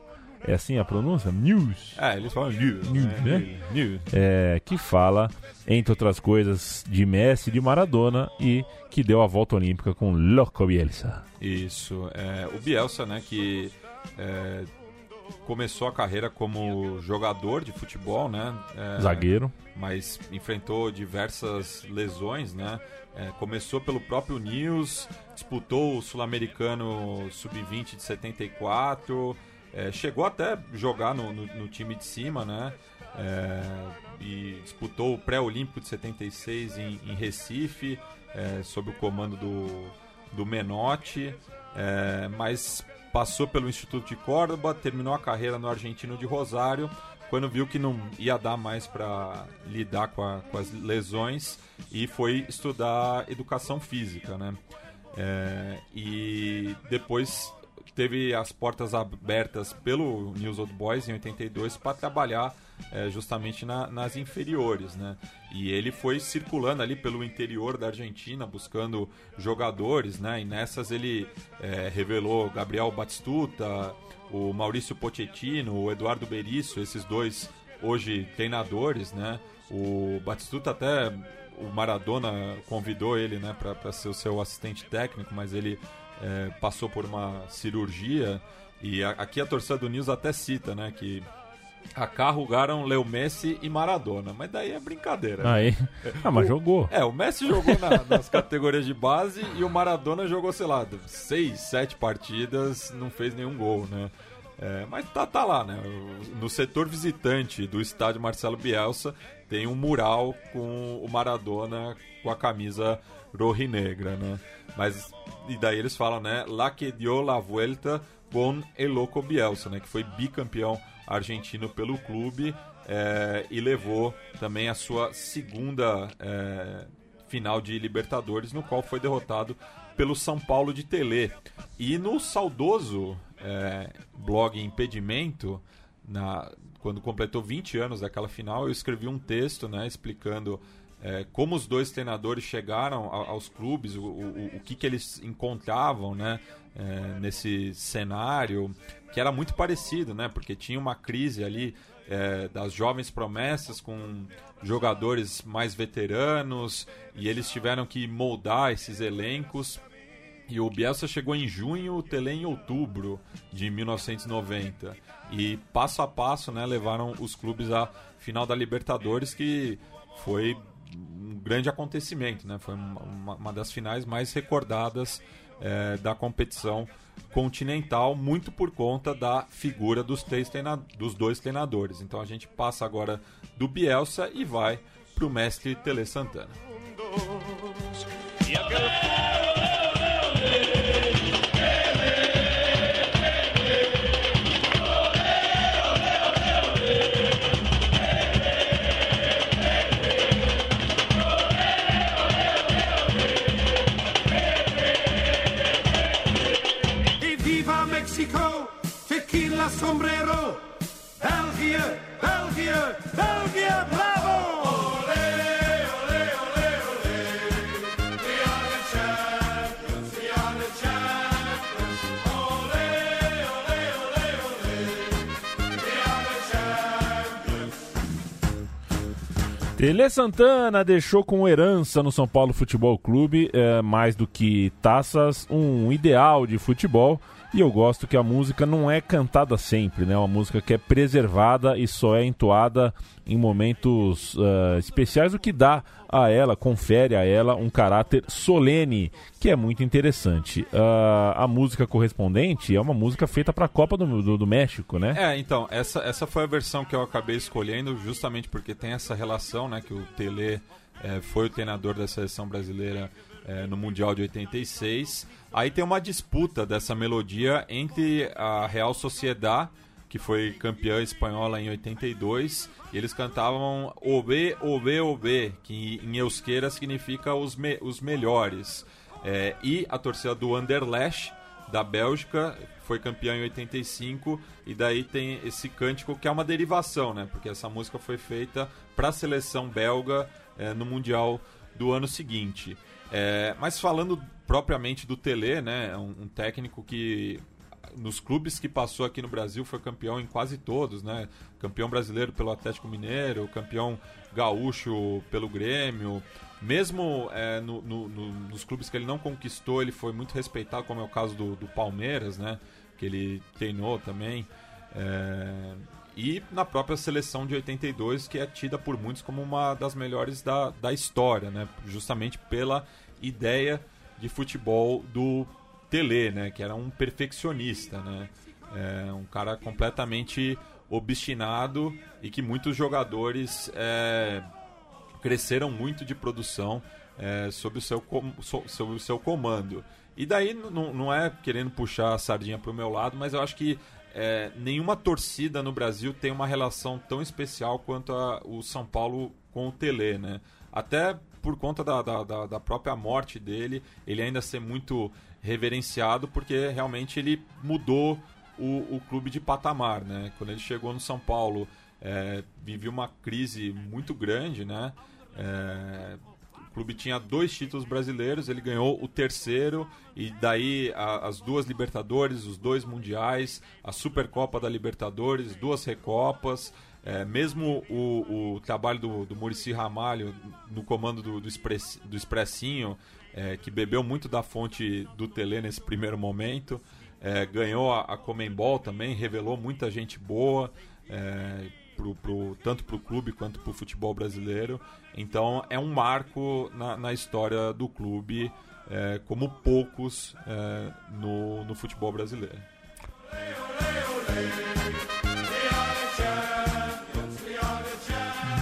A: É assim a pronúncia? News.
B: É, eles falam news,
A: News,
B: né?
A: né?
B: News.
A: é, que fala, entre outras coisas, de Messi, de Maradona e que deu a volta olímpica com Loco Bielsa.
B: Isso. É, o Bielsa, né, que é, começou a carreira como jogador de futebol, né? é,
A: Zagueiro.
B: Mas enfrentou diversas lesões, né? É, começou pelo próprio News, disputou o Sul-Americano Sub-20 de 74, é, chegou até jogar no, no- no time de cima, né? É, e disputou o pré-olímpico de 76 em, em Recife, é, sob o comando do, do Menotti, é, mas passou pelo Instituto de Córdoba, terminou a carreira no Argentino de Rosário, quando viu que não ia dar mais para lidar com, a- com as lesões e foi estudar educação física, né? É, e depois teve as portas abertas pelo News Old Boys em 82 para trabalhar é, justamente na- nas inferiores, né? E ele foi circulando ali pelo interior da Argentina buscando jogadores, né? E nessas ele é, revelou Gabriel Batistuta, o Maurício Pochettino, o Eduardo Berizzo, esses dois hoje treinadores, né? O Batistuta até o Maradona convidou ele, né, para ser o seu assistente técnico, mas ele é, passou por uma cirurgia e a- aqui a torcida do News até cita, né, que acarrugaram Leo Messi e Maradona, mas daí é brincadeira. né?
A: Aí. Ah, mas jogou.
B: É, o Messi jogou na- nas categorias de base e o Maradona jogou, sei lá, seis, sete partidas, não fez nenhum gol, né? É, mas tá, tá lá, né? O- No setor visitante do estádio Marcelo Bielsa tem um mural com o Maradona com a camisa rojinegra, né? Mas, e daí eles falam, né? La que dio la vuelta con el loco Bielsa, né? Que foi bicampeão argentino pelo clube é, e levou também a sua segunda é, final de Libertadores, no qual foi derrotado pelo São Paulo de Telê. E no saudoso é, blog Impedimento, na, quando completou 20 anos daquela final, eu escrevi um texto né, explicando é, como os dois treinadores chegaram aos clubes, o, o, o que, que eles encontravam né, é, nesse cenário, que era muito parecido, né, porque tinha uma crise ali é, das jovens promessas com jogadores mais veteranos e eles tiveram que moldar esses elencos e o Bielsa chegou em junho, o Tele em outubro de 1990. E passo a passo, né, levaram os clubes à final da Libertadores, que foi um grande acontecimento, né? Foi uma- uma das finais mais recordadas eh, da competição continental, muito por conta da figura dos, três dos dois treinadores. Então a gente passa agora do Bielsa e vai para o mestre Tele Santana.
F: Mexico, tequila sombrero. België, België, België, bravo! Olé, olé, olé.
A: Tele Santana deixou com herança no São Paulo Futebol Clube, é, mais do que taças, um ideal de futebol. E eu gosto que a música não é cantada sempre, né? É uma música que é preservada e só é entoada em momentos ah, especiais, o que dá a ela, confere a ela um caráter solene, que é muito interessante. Ah, a música correspondente é uma música feita para a Copa do, do- do México, né?
B: É, então, essa, essa foi a versão que eu acabei escolhendo, justamente porque tem essa relação, né, que o Tele eh, foi o treinador da seleção brasileira eh, no Mundial de 86. Aí tem uma disputa dessa melodia entre a Real Sociedad, que foi campeã espanhola em 82, e eles cantavam OB, OB, OB, que em euskera significa os, me- os melhores. Eh, e a torcida do Anderlecht, da Bélgica, foi campeã em 85 e daí tem esse cântico que é uma derivação, né? Porque essa música foi feita para a seleção belga eh, no mundial do ano seguinte. Eh, mas falando propriamente do Tele, né? Um, um técnico que nos clubes que passou aqui no Brasil foi campeão em quase todos, né? Campeão brasileiro pelo Atlético Mineiro, campeão gaúcho pelo Grêmio. Mesmo é, no- no- no- nos clubes que ele não conquistou, ele foi muito respeitado, como é o caso do, do Palmeiras, né? Que ele treinou também. É, e na própria seleção de 82, que é tida por muitos como uma das melhores da, da história, né? Justamente pela ideia de futebol do Tele, né? Que era um perfeccionista, né? É, um cara completamente obstinado e que muitos jogadores é, cresceram muito de produção é, sob, o seu com- so- sob o seu comando. E daí não é querendo puxar a sardinha para o meu lado, mas eu acho que é, nenhuma torcida no Brasil tem uma relação tão especial quanto a- o São Paulo com o Tele, né? Até por conta da, da, da- própria morte dele, ele ainda ser muito reverenciado, porque realmente ele mudou o, o clube de patamar, né? Quando ele chegou no São Paulo, é, uma crise muito grande, né? É, o clube tinha dois títulos brasileiros, ele ganhou o terceiro e daí a- as duas Libertadores, os dois mundiais, a Supercopa da Libertadores, duas Recopas. É, mesmo o, o trabalho do, do Murici Ramalho no comando do, do, Express- do Expressinho, é, que bebeu muito da fonte do Tele nesse primeiro momento, é, ganhou a, a Comembol também, revelou muita gente boa. É, pro, pro- tanto para o clube quanto para o futebol brasileiro. Então é um marco na, na história do clube, é, como poucos é, no, no futebol brasileiro.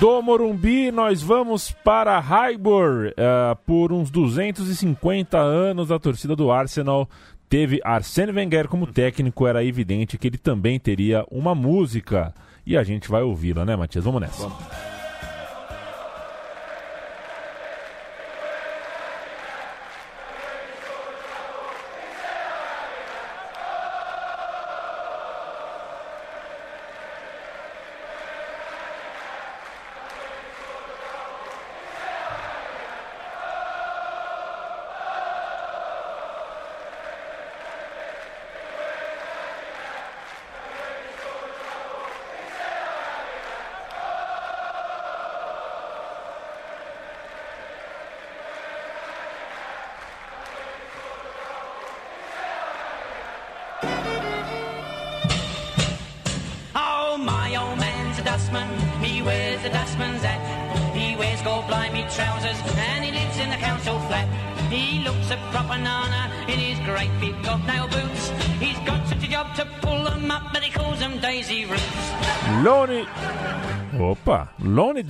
A: Do Morumbi, nós vamos para Highbury. eh, por uns 250 anos, a torcida do Arsenal teve Arsène Wenger como técnico. Era evidente que ele também teria uma música. E a gente vai ouvi-la, né, Matias? Vamos nessa.
G: Oh,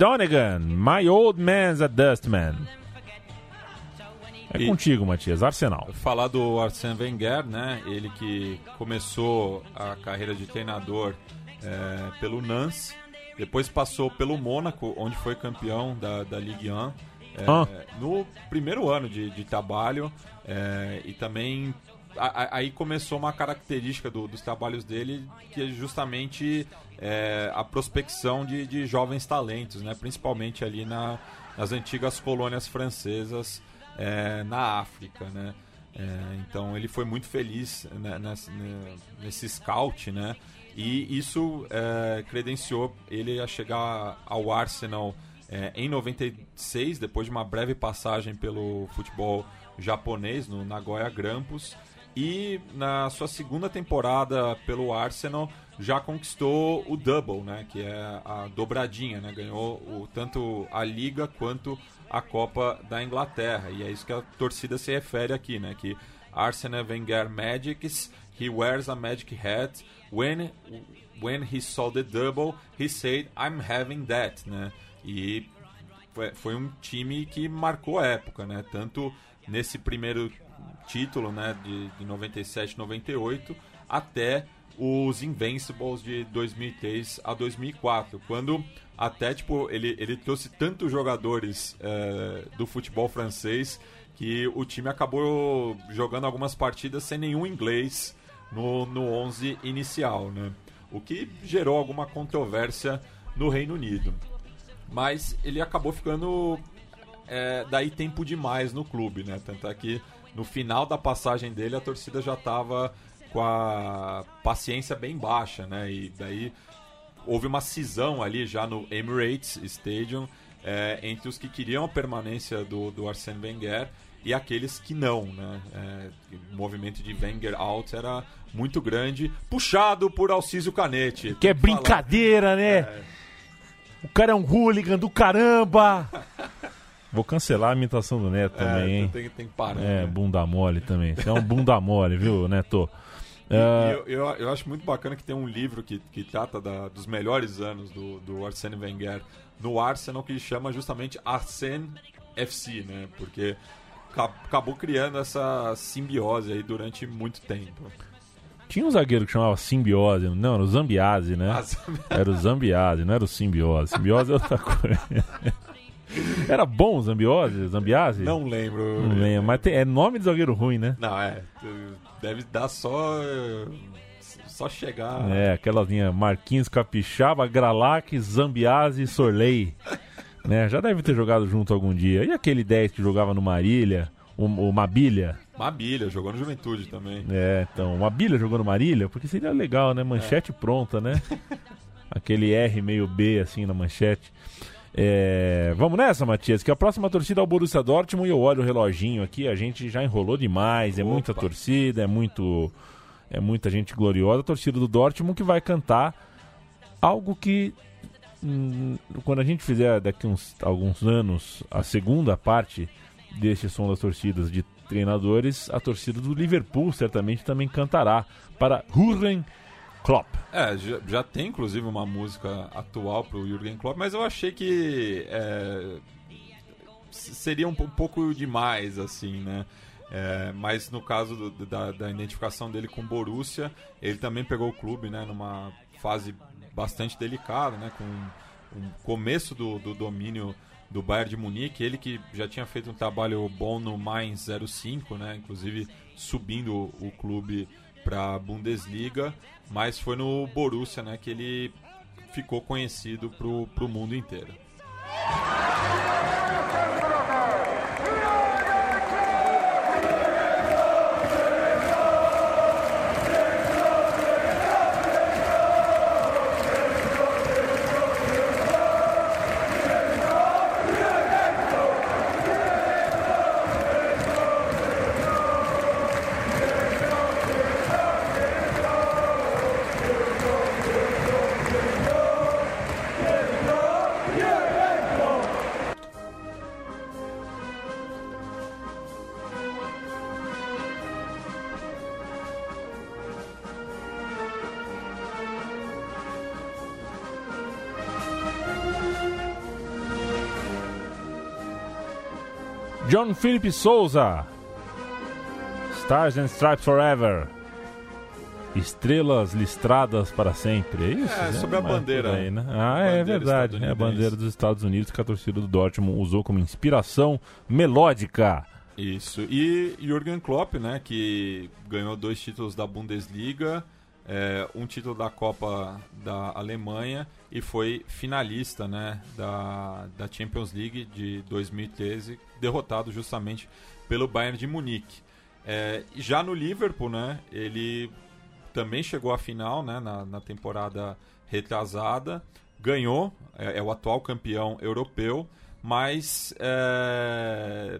A: Donegan, My Old Man's a Dustman. É
B: E-
A: contigo, Matias. Arsenal.
B: Falar do Arsène Wenger, né? Ele que começou a carreira de treinador é, pelo Nantes, depois passou pelo Mônaco, onde foi campeão da, da Ligue 1. é,
A: Ah.
B: No primeiro ano de, de trabalho é, e também aí começou uma característica do- dos trabalhos dele que é justamente é, a prospecção de, de jovens talentos, né? principalmente ali na- nas antigas colônias francesas é, na África, né? É, então ele foi muito feliz né, nesse, né, nesse scout, né? E isso é, credenciou ele a chegar ao Arsenal é, em 96, depois de uma breve passagem pelo futebol japonês no Nagoya Grampus. E na sua segunda temporada pelo Arsenal já conquistou o double, né? Que é a dobradinha, né? Ganhou o, tanto a Liga quanto a Copa da Inglaterra. E é isso que a torcida se refere aqui, né? Que Arsenal Wenger Magics, he wears a magic hat. When, when he saw the double, he said, I'm having that, né? E foi, um time que marcou época, né? Tanto nesse primeiro título, né, de, de 97, 98, até os Invincibles de 2003 a 2004, quando até tipo ele, ele trouxe tantos jogadores eh, do futebol francês que o time acabou jogando algumas partidas sem nenhum inglês no, no 11 inicial, né? O que gerou alguma controvérsia no Reino Unido. Mas ele acabou ficando é, daí tempo demais no clube, né? Tanto é que no final da passagem dele a torcida já estava com a paciência bem baixa, né? E daí houve uma cisão ali já no Emirates Stadium é, entre os que queriam a permanência do, do Arsène Wenger e aqueles que não, né? É, o movimento de Wenger out era muito grande, puxado por Alcísio Canete.
A: Que é
B: Tem falar.
A: brincadeira, né? O cara é um hooligan do caramba! Vou cancelar a imitação do Neto
B: É,
A: também, hein?
B: tem, tem que parar.
A: É,
B: né?
A: bunda mole também. Você é um bunda mole, viu, Neto? Ah,
B: eu, eu, eu acho muito bacana que tem um livro que, que trata da- dos melhores anos do, do Arsene Wenger no Arsenal, que chama justamente Arsene FC, né? Porque ca- acabou criando essa simbiose aí durante muito tempo.
A: tinha um zagueiro que chamava Simbiose. Não, era o Zambiase, né?
B: As-
A: Era o Zambiase, não era o Simbiose. Simbiose é outra coisa. Era bom o Zambiose? Zambiase?
B: Não lembro.
A: Não lembro, mas tem- é nome de zagueiro ruim, né?
B: Não, é. Deve dar só. Só chegar.
A: É, aquela linha Marquinhos Capixaba, Gralac, Zambiase e Sorley. né? Já deve ter jogado junto algum dia. E aquele 10 que jogava no Marília, o, o Mabilha?
B: Mabilha, jogou no Juventude também.
A: É, então, Mabilha jogou no Marília? Porque seria legal, né? Manchete pronta, né? Aquele R meio B assim na manchete. É, vamos nessa, Matias, que a próxima torcida é o Borussia Dortmund e eu olho o reloginho aqui, a gente já enrolou demais, é
B: Opa.
A: muita torcida, é muito é muita gente gloriosa, a torcida do Dortmund que vai cantar algo que hum, quando a gente fizer daqui uns alguns anos a segunda parte deste som das torcidas de treinadores, a torcida do Liverpool certamente também cantará para Jurgen Klopp.
B: É, já, já tem inclusive uma música atual pro Jürgen Klopp, mas eu achei que é, seria um, um pouco demais, assim, né? É, mas no caso do- da, da identificação dele com Borussia, ele também pegou o clube, né, numa fase bastante delicada, né, com o começo do, do domínio do Bayern de Munique, ele que já tinha feito um trabalho bom no Mainz 05, né, inclusive subindo o clube para a Bundesliga, mas foi no Borussia, né, que ele ficou conhecido pro, pro mundo inteiro.
A: John Philip Souza. Stars and Stripes Forever. Estrelas listradas para sempre. É isso?
B: É,
A: né?
B: sobre a
A: Mais
B: bandeira.
A: aí, né? Ah, é
B: Bandeira
A: verdade. É a bandeira dos Estados Unidos que a torcida do Dortmund usou como inspiração melódica.
B: Isso. E Jürgen Klopp, né, que ganhou dois títulos da Bundesliga, é, um título da Copa da Alemanha e foi finalista, né, da, da Champions League de 2013, derrotado justamente pelo Bayern de Munique. É, já no Liverpool, né, ele também chegou à final, né, na, na temporada retrasada, ganhou, é, é o atual campeão europeu, mas é,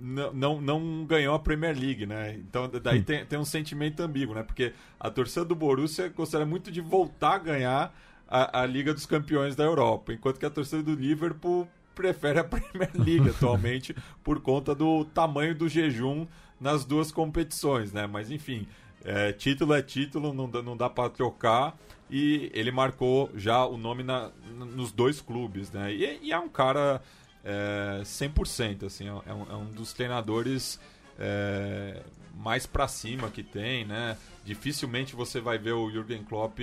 B: não, não, não ganhou a Premier League, né? Então daí tem, tem um sentimento ambíguo, né? Porque a torcida do Borussia gostaria muito de voltar a ganhar a, a Liga dos Campeões da Europa, enquanto que a torcida do Liverpool prefere a Premier League atualmente por conta do tamanho do jejum nas duas competições, né? Mas enfim, é, título é título, não dá, não dá para trocar e ele marcou já o nome na, nos dois clubes, né? E, e é um cara é, 100%, assim, é um, é um dos treinadores é, mais para cima que tem, né? Dificilmente você vai ver o Jürgen Klopp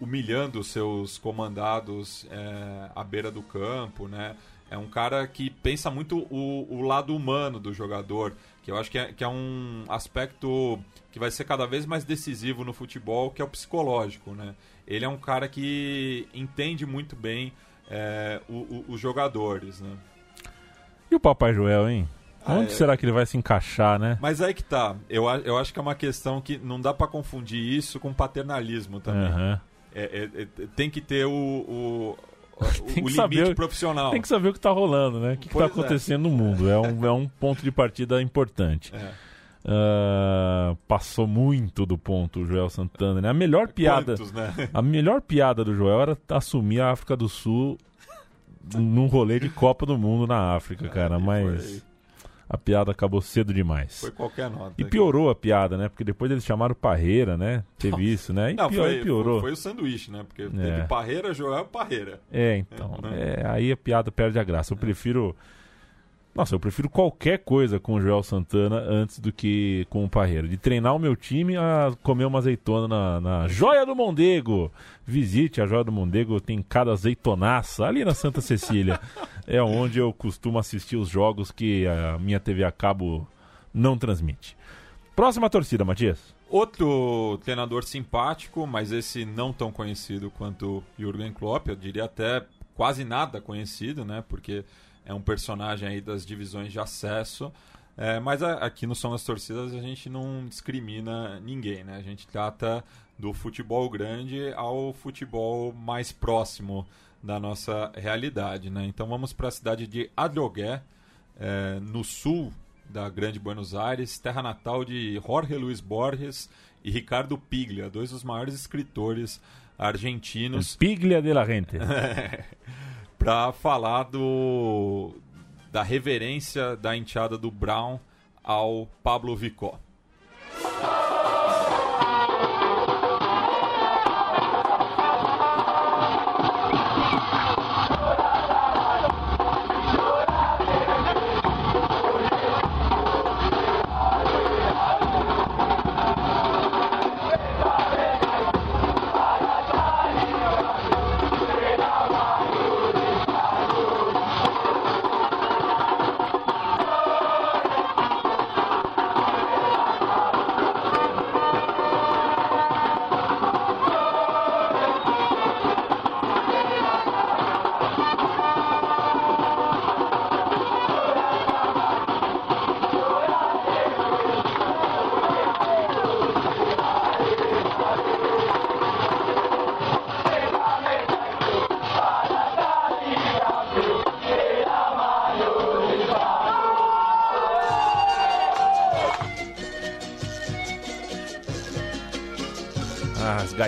B: humilhando os seus comandados é, à beira do campo, né? É um cara que pensa muito o, o lado humano do jogador, que eu acho que é, que é um aspecto que vai ser cada vez mais decisivo no futebol, que é o psicológico, né? Ele é um cara que entende muito bem é, o- o- os jogadores, né?
A: E o Papai Joel, hein? Onde
B: é-
A: será que ele vai se encaixar, né?
B: Mas aí que tá. Eu, eu acho que é uma questão que não dá pra confundir isso com paternalismo também.
A: Aham.
B: É- é- é- tem que ter o, o, o- limite
A: saber-
B: profissional.
A: Tem que saber o que tá rolando, né? O que, tá
B: Pois é.
A: acontecendo no mundo. É um, é um ponto de partida importante.
B: É.
A: Ah, passou muito do ponto o Joel Santana, né? A melhor piada,
B: Quantos, né?
A: a melhor piada do Joel era assumir a África do Sul num rolê de Copa do Mundo na África, cara, mas a piada acabou cedo demais.
B: Foi qualquer nota.
A: E piorou a piada, né? Porque depois eles chamaram Parreira, né? Teve isso, né? E
B: Não,
A: pior,
B: foi,
A: e piorou.
B: Foi, foi o sanduíche, né? Porque
A: É.
B: teve Parreira, Joel Parreira.
A: É, então.
B: É,
A: é, aí a piada perde a graça. Eu prefiro. Nossa, eu prefiro qualquer coisa com o Joel Santana antes do que com o Parreira. De treinar o meu time a comer uma azeitona na, na Joia do Mondego. Visite a Joia do Mondego, tem cada azeitonaça ali na Santa Cecília. é onde eu costumo assistir os jogos que a minha TV a cabo não transmite. Próxima torcida, Matias.
B: Outro treinador simpático, mas esse não tão conhecido quanto Jürgen Klopp, eu diria até quase nada conhecido, né? Porque é um personagem aí das divisões de acesso. É, mas a- aqui no Som das Torcidas a gente não discrimina ninguém, né? A gente trata do futebol grande ao futebol mais próximo da nossa realidade, né? Então vamos para a cidade de Adrogué, é, no sul da Grande Buenos Aires, terra natal de Jorge Luiz Borges e Ricardo Piglia, dois dos maiores escritores argentinos,
A: Piglia de la gente.
B: para falar do da reverência da enteada do Brown ao Pablo Vicó.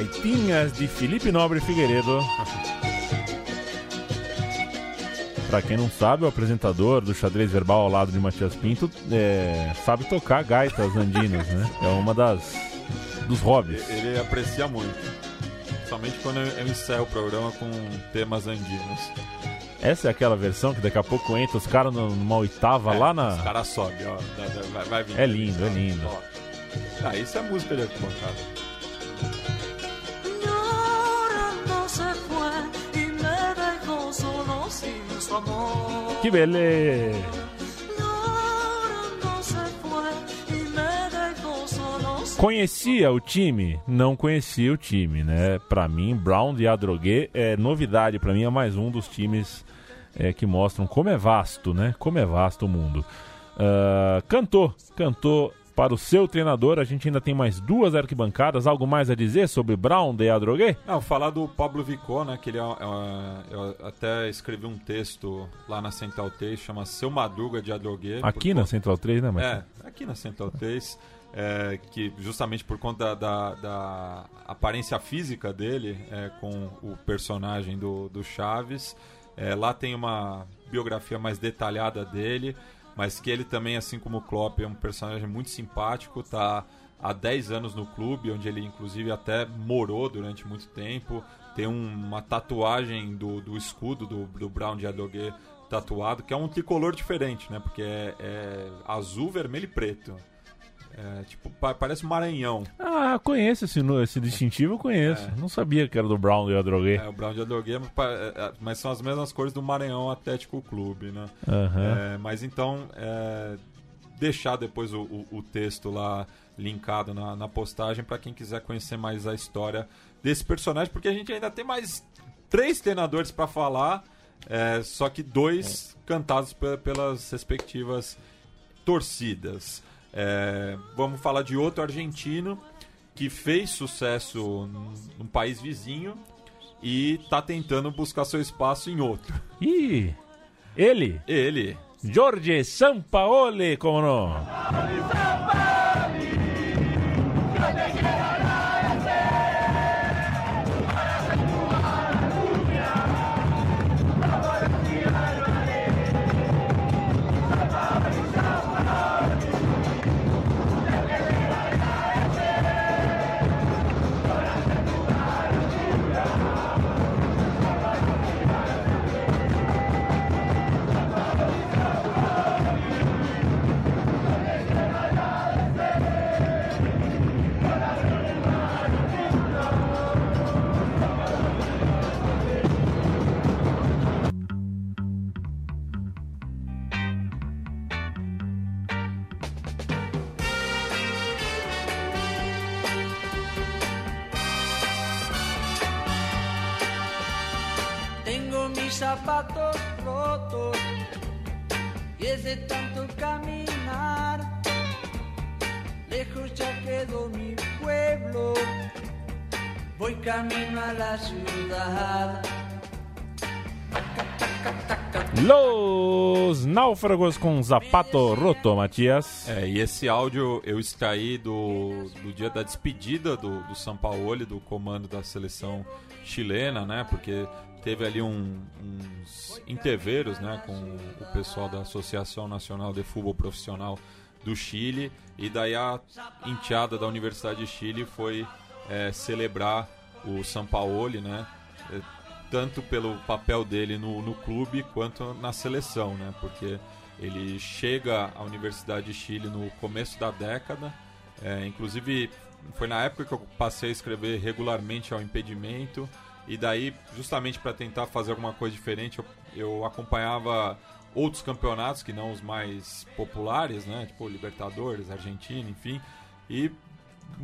A: Gaitinhas de Felipe Nobre Figueiredo. Pra quem não sabe, o apresentador do xadrez verbal ao lado de Matias Pinto é, sabe tocar gaitas andinas, né? É uma das dos hobbies.
B: Ele aprecia muito, somente quando eu ensaio o programa com temas andinos.
A: Essa é aquela versão que daqui a pouco entra os caras numa oitava lá
B: Os
A: na.
B: caras sobem, ó. Vai, vai vir.
A: É lindo, é lindo.
B: Ó. Ah, isso é música de arquibancada.
H: Solo sin
A: Conhecia o time? Não conhecia o time, né? Pra mim, Brown de Adrogué é novidade. Pra mim, é mais um dos times é, que mostram como é vasto, né? Como é vasto o mundo. Ah, cantou, cantou para o seu treinador. A gente ainda tem mais duas arquibancadas. Algo mais a dizer sobre Brown de Adrogué?
B: Não, falar do Pablo Vicó, né? Que ele é, é- eu até escrevi um texto lá na Central 3, chama Seu Madruga de Adrogué.
A: Aqui na
B: conta-
A: Central 3, né? Mas...
B: É, aqui na Central 3, é, que justamente por conta da, da aparência física dele é, com o personagem do, do Chaves, é, lá tem uma biografia mais detalhada dele, mas que ele também, assim como o Klopp, é um personagem muito simpático, tá há 10 anos no clube, onde ele inclusive até morou durante muito tempo, tem um- uma tatuagem do, do escudo do, do Brown de Adogué tatuado, que é um tricolor diferente, né? Porque é, é azul, vermelho e preto. É, tipo, pa- parece um Maranhão.
A: Ah, conheço esse, esse distintivo, eu conheço. Não sabia que era do Brown de Adrogué.
B: É, o Brown de Adogué, mas, pa- é, é, mas são as mesmas cores do Maranhão Atlético Clube, né?
A: Aham.
B: É, mas então, é, deixar depois o, o- o texto lá linkado na, na postagem para quem quiser conhecer mais a história desse personagem, porque a gente ainda tem mais três treinadores para falar, é, só que dois cantados pe- pelas respectivas torcidas. É, vamos falar de outro argentino que fez sucesso num, país vizinho e tá tentando buscar seu espaço em outro.
A: Ih, ele,
B: Ele,
A: Jorge Sampaoli, como não?
E: Y es de tanto caminar. Lejos ya quedó mi pueblo, voy camino a la ciudad.
A: Los Náufragos com Zapato Roto, Matias.
B: É, e esse áudio eu extraí do, do dia da despedida do, do Sampaoli, do comando da seleção chilena, né? Porque teve ali um- uns interveros, né? Com o pessoal da Associação Nacional de Futebol Profissional do Chile. E daí a enteada da Universidade de Chile foi é, celebrar o Sampaoli, né? É, tanto pelo papel dele no, no clube quanto na seleção, né? Porque ele chega à Universidade de Chile no começo da década, é, inclusive foi na época que eu passei a escrever regularmente ao impedimento e daí justamente para tentar fazer alguma coisa diferente eu, eu acompanhava outros campeonatos que não os mais populares, né? Tipo Libertadores, Argentina, enfim, e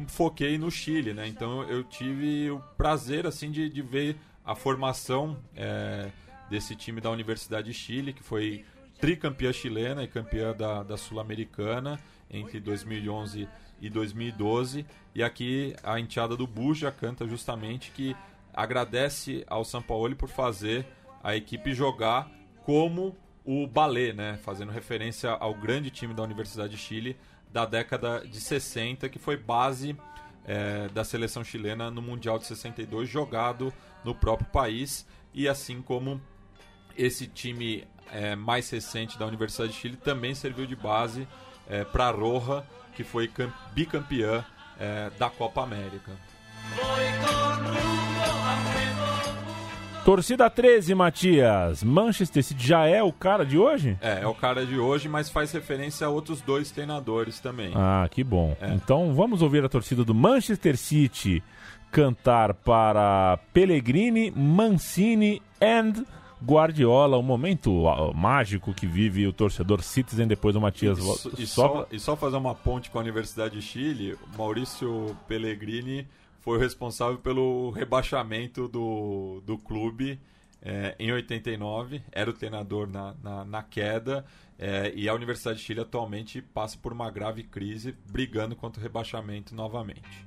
B: foquei no Chile, né? Então eu tive o prazer assim de, de ver a formação é, desse time da Universidade de Chile, que foi tricampeã chilena e campeã da, da Sul-Americana entre 2011 e 2012. E aqui a enteada do Buja canta justamente que agradece ao Sampaoli por fazer a equipe jogar como o balé, né? Fazendo referência ao grande time da Universidade de Chile da década de 60, que foi base é, da seleção chilena no Mundial de 62, jogado no próprio país, e assim como esse time é, mais recente da Universidade de Chile também serviu de base é, para a Roja, que foi cam- bicampeã é, da Copa América.
A: Torcida 13, Matias. Manchester City já é o cara de hoje?
B: É, é o cara de hoje, mas faz referência a outros dois treinadores também.
A: Ah, que bom.
B: É.
A: Então vamos ouvir a torcida do Manchester City cantar para Pellegrini, Mancini and Guardiola, o momento ah, mágico que vive o torcedor Citizen depois do Matias
B: E, e
A: só-
B: e só fazer uma ponte com a Universidade de Chile, Maurício Pellegrini foi o responsável pelo rebaixamento do, do clube eh, em 89, era o treinador na, na, na queda, eh, e a Universidade de Chile atualmente passa por uma grave crise, brigando contra o rebaixamento novamente.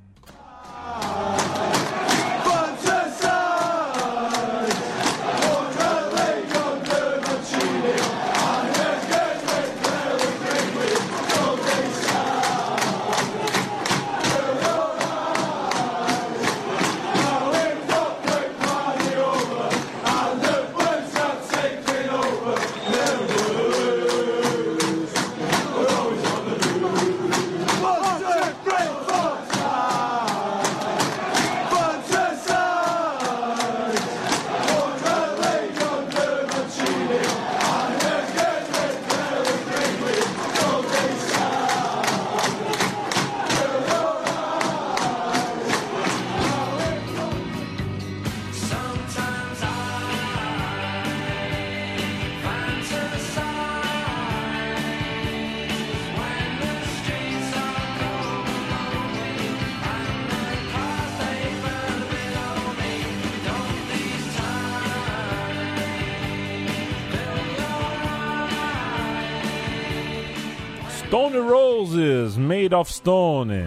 A: Stone Roses, Made of Stone.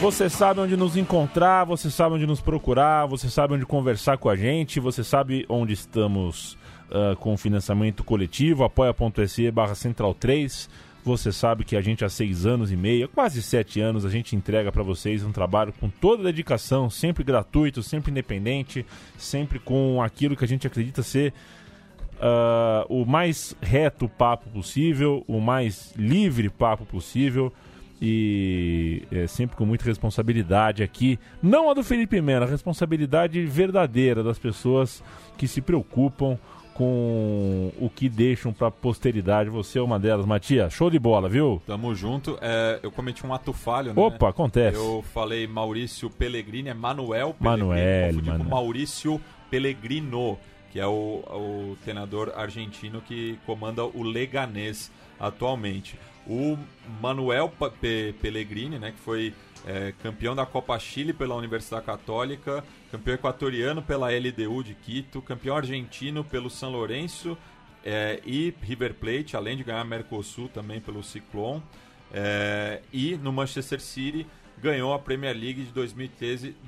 A: Você sabe onde nos encontrar, você sabe onde nos procurar, você sabe onde conversar com a gente, você sabe onde estamos uh, com financiamento coletivo, apoia.se barra central 3. Você sabe que a gente há seis anos e meio, quase sete anos, a gente entrega para vocês um trabalho com toda a dedicação, sempre gratuito, sempre independente, sempre com aquilo que a gente acredita ser uh, o mais reto papo possível, o mais livre papo possível e é, sempre com muita responsabilidade aqui. Não a do Felipe Melo, a responsabilidade verdadeira das pessoas que se preocupam com o que deixam para posteridade. Você é uma delas, Matias. Show de bola, viu?
B: Tamo junto. É, eu cometi um ato falho, né?
A: Opa, acontece.
B: Eu falei Maurício Pellegrini, é Manuel Pellegrini.
A: Manuel, Manuel.
B: Maurício Pellegrino, que é o, o treinador argentino que comanda o Leganés atualmente. O Manuel Pe- Pellegrini, né, que foi é, campeão da Copa Chile pela Universidade Católica, campeão equatoriano pela LDU de Quito, campeão argentino pelo São Lourenço é, e River Plate, além de ganhar Mercosul também pelo Ciclone. É, e no Manchester City ganhou a Premier League de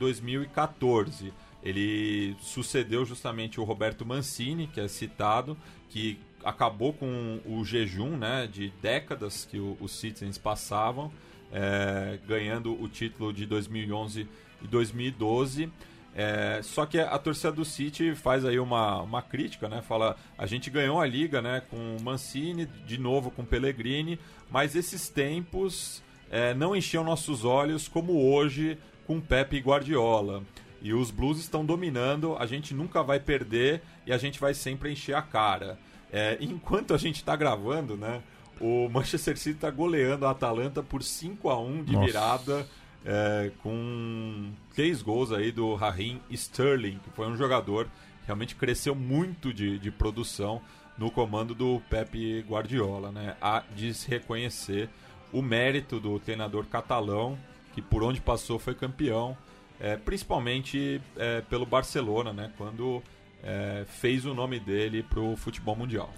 B: 2013-2014. Ele sucedeu justamente o Roberto Mancini, que é citado, que acabou com o jejum né, de décadas que o- os Citizens passavam, é, ganhando o título de 2011 e 2012. É, só que a torcida do City faz aí uma, uma crítica, né? Fala, a gente ganhou a liga, né? Com Mancini, de novo com Pellegrini, mas esses tempos é, não enchiam nossos olhos como hoje com Pepe e Guardiola. E os Blues estão dominando, a gente nunca vai perder e a gente vai sempre encher a cara. É, enquanto a gente está gravando, né? O Manchester City está goleando a Atalanta por 5 a 1 de
A: Nossa.
B: virada é, com três gols aí do Raheem Sterling, que foi um jogador que realmente cresceu muito de, de produção no comando do Pepe Guardiola. Né? Há de se reconhecer o mérito do treinador catalão, que por onde passou foi campeão, é, principalmente é, pelo Barcelona, né? quando é, fez o nome dele para o futebol mundial.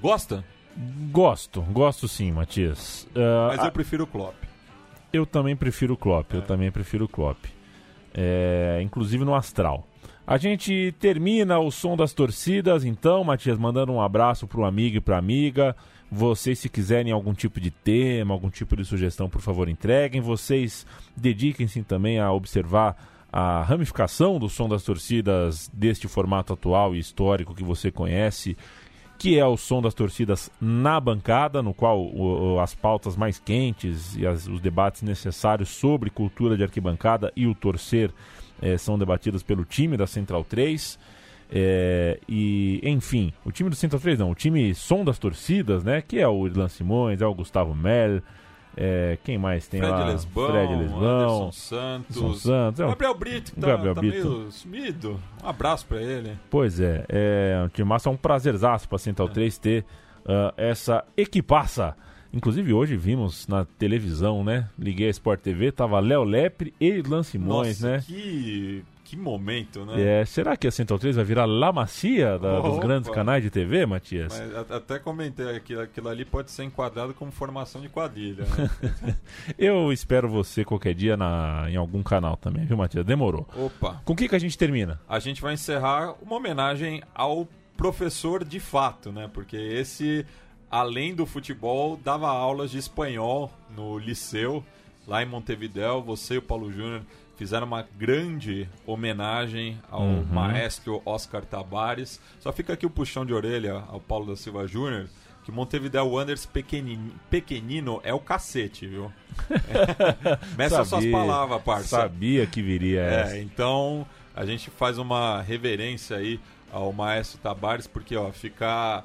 B: Gosta?
A: Gosto, gosto sim, Matias. Ah,
B: Mas eu prefiro o Klopp.
A: Eu também prefiro o Klopp, eu também prefiro o Klopp. É, inclusive no Astral. A gente termina o som das torcidas, então, Matias, mandando um abraço pro amigo e pra amiga. Vocês, se quiserem algum tipo de tema, algum tipo de sugestão, por favor, entreguem. Vocês dediquem-se também a observar a ramificação do som das torcidas deste formato atual e histórico que você conhece que é o som das torcidas na bancada, no qual o- as pautas mais quentes e as- os debates necessários sobre cultura de arquibancada e o torcer eh, são debatidos pelo time da Central 3. Eh, e, enfim, o time do Central 3 não, o time som das torcidas, né? Que é o Irlan Simões, é o Gustavo Mel, eh, quem mais tem
B: Fred
A: lá?
B: Lesbão,
A: Fred Lesbão,
B: Anderson Santos,
A: Anderson Santos, é um-
B: Gabriel Brito, que tá,
A: Gabriel
B: tá
A: Brito.
B: meio sumido. Um abraço pra ele.
A: Pois é, é um time massa, é um prazerzaço pra Central 3 ter ah, essa equipaça. Inclusive hoje vimos na televisão, né? Liguei a Sport TV, tava Léo Lepre e Irlan Simões,
B: Nossa,
A: né?
B: que, que momento, né?
A: É, será que a Central 3 vai virar La Macia da- dos grandes canais de TV, Matias?
B: Mas até comentei aqui, aquilo ali pode ser enquadrado como formação de quadrilha, né?
A: Eu espero você qualquer dia na, em algum canal também, viu, Matias? Demorou.
B: Opa,
A: Com o que, que a gente termina?
B: a gente vai encerrar uma homenagem ao professor de fato, né? Porque esse, além do futebol, dava aulas de espanhol no liceu, lá em Montevidéu. Você e o Paulo Júnior fizeram uma grande homenagem ao
A: Uhum.
B: maestro Oscar Tabares. Só fica aqui o puxão de orelha ao Paulo da Silva Júnior. Que Montevideo Wanderers pequenino, pequenino é o cacete, viu? Meça suas
A: Sabia-
B: palavras, parça.
A: Sabia que viria essa.
B: É, então a gente faz uma reverência aí ao maestro Tabares, porque ó, ficar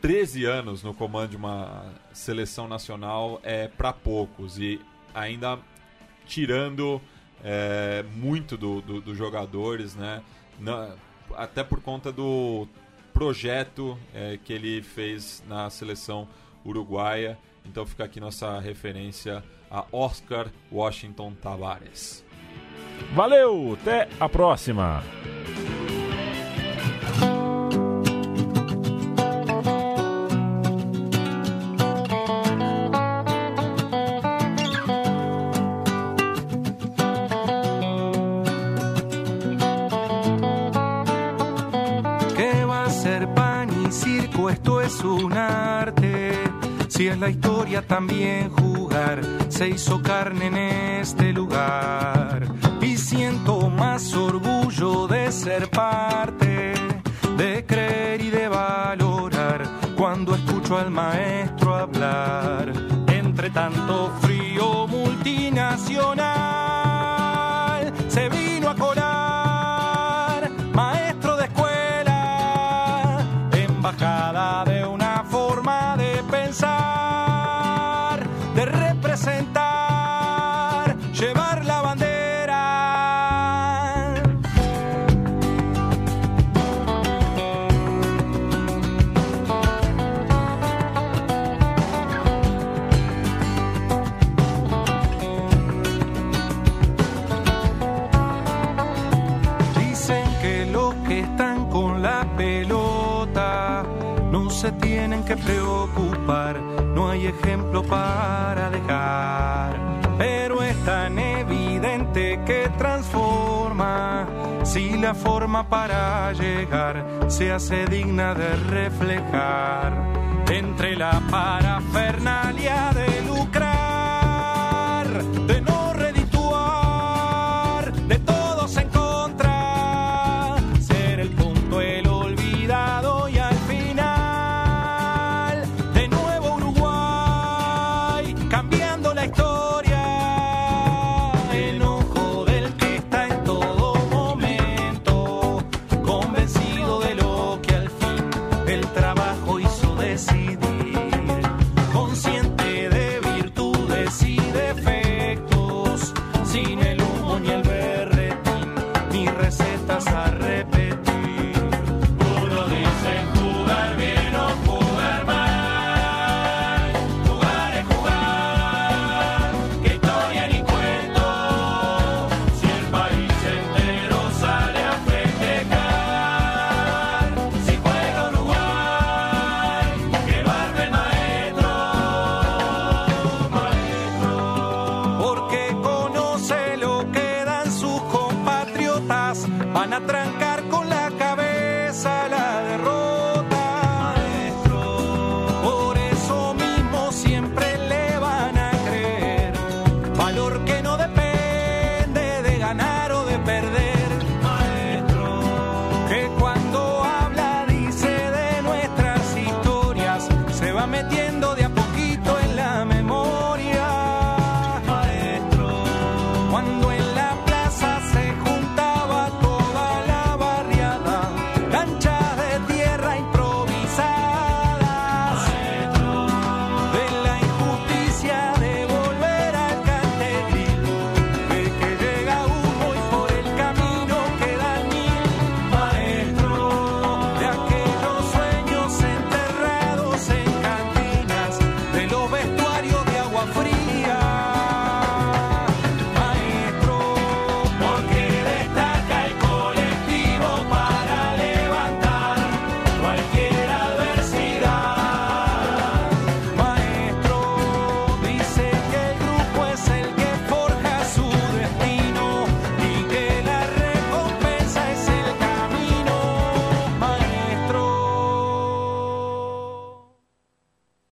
B: 13 anos no comando de uma seleção nacional é para poucos e ainda tirando é, muito do- do- dos jogadores, né? Na- até por conta do projeto é, que ele fez na seleção uruguaia. Então fica aqui nossa referência a Oscar Washington Tavares.
A: Valeu, até a próxima.
I: Así es la historia también jugar, se hizo carne en este lugar. Y siento más orgullo de ser parte, de creer y de valorar cuando escucho al maestro hablar. Entre tanto frío multinacional. forma para llegar se hace digna de reflejar entre la parafernalia de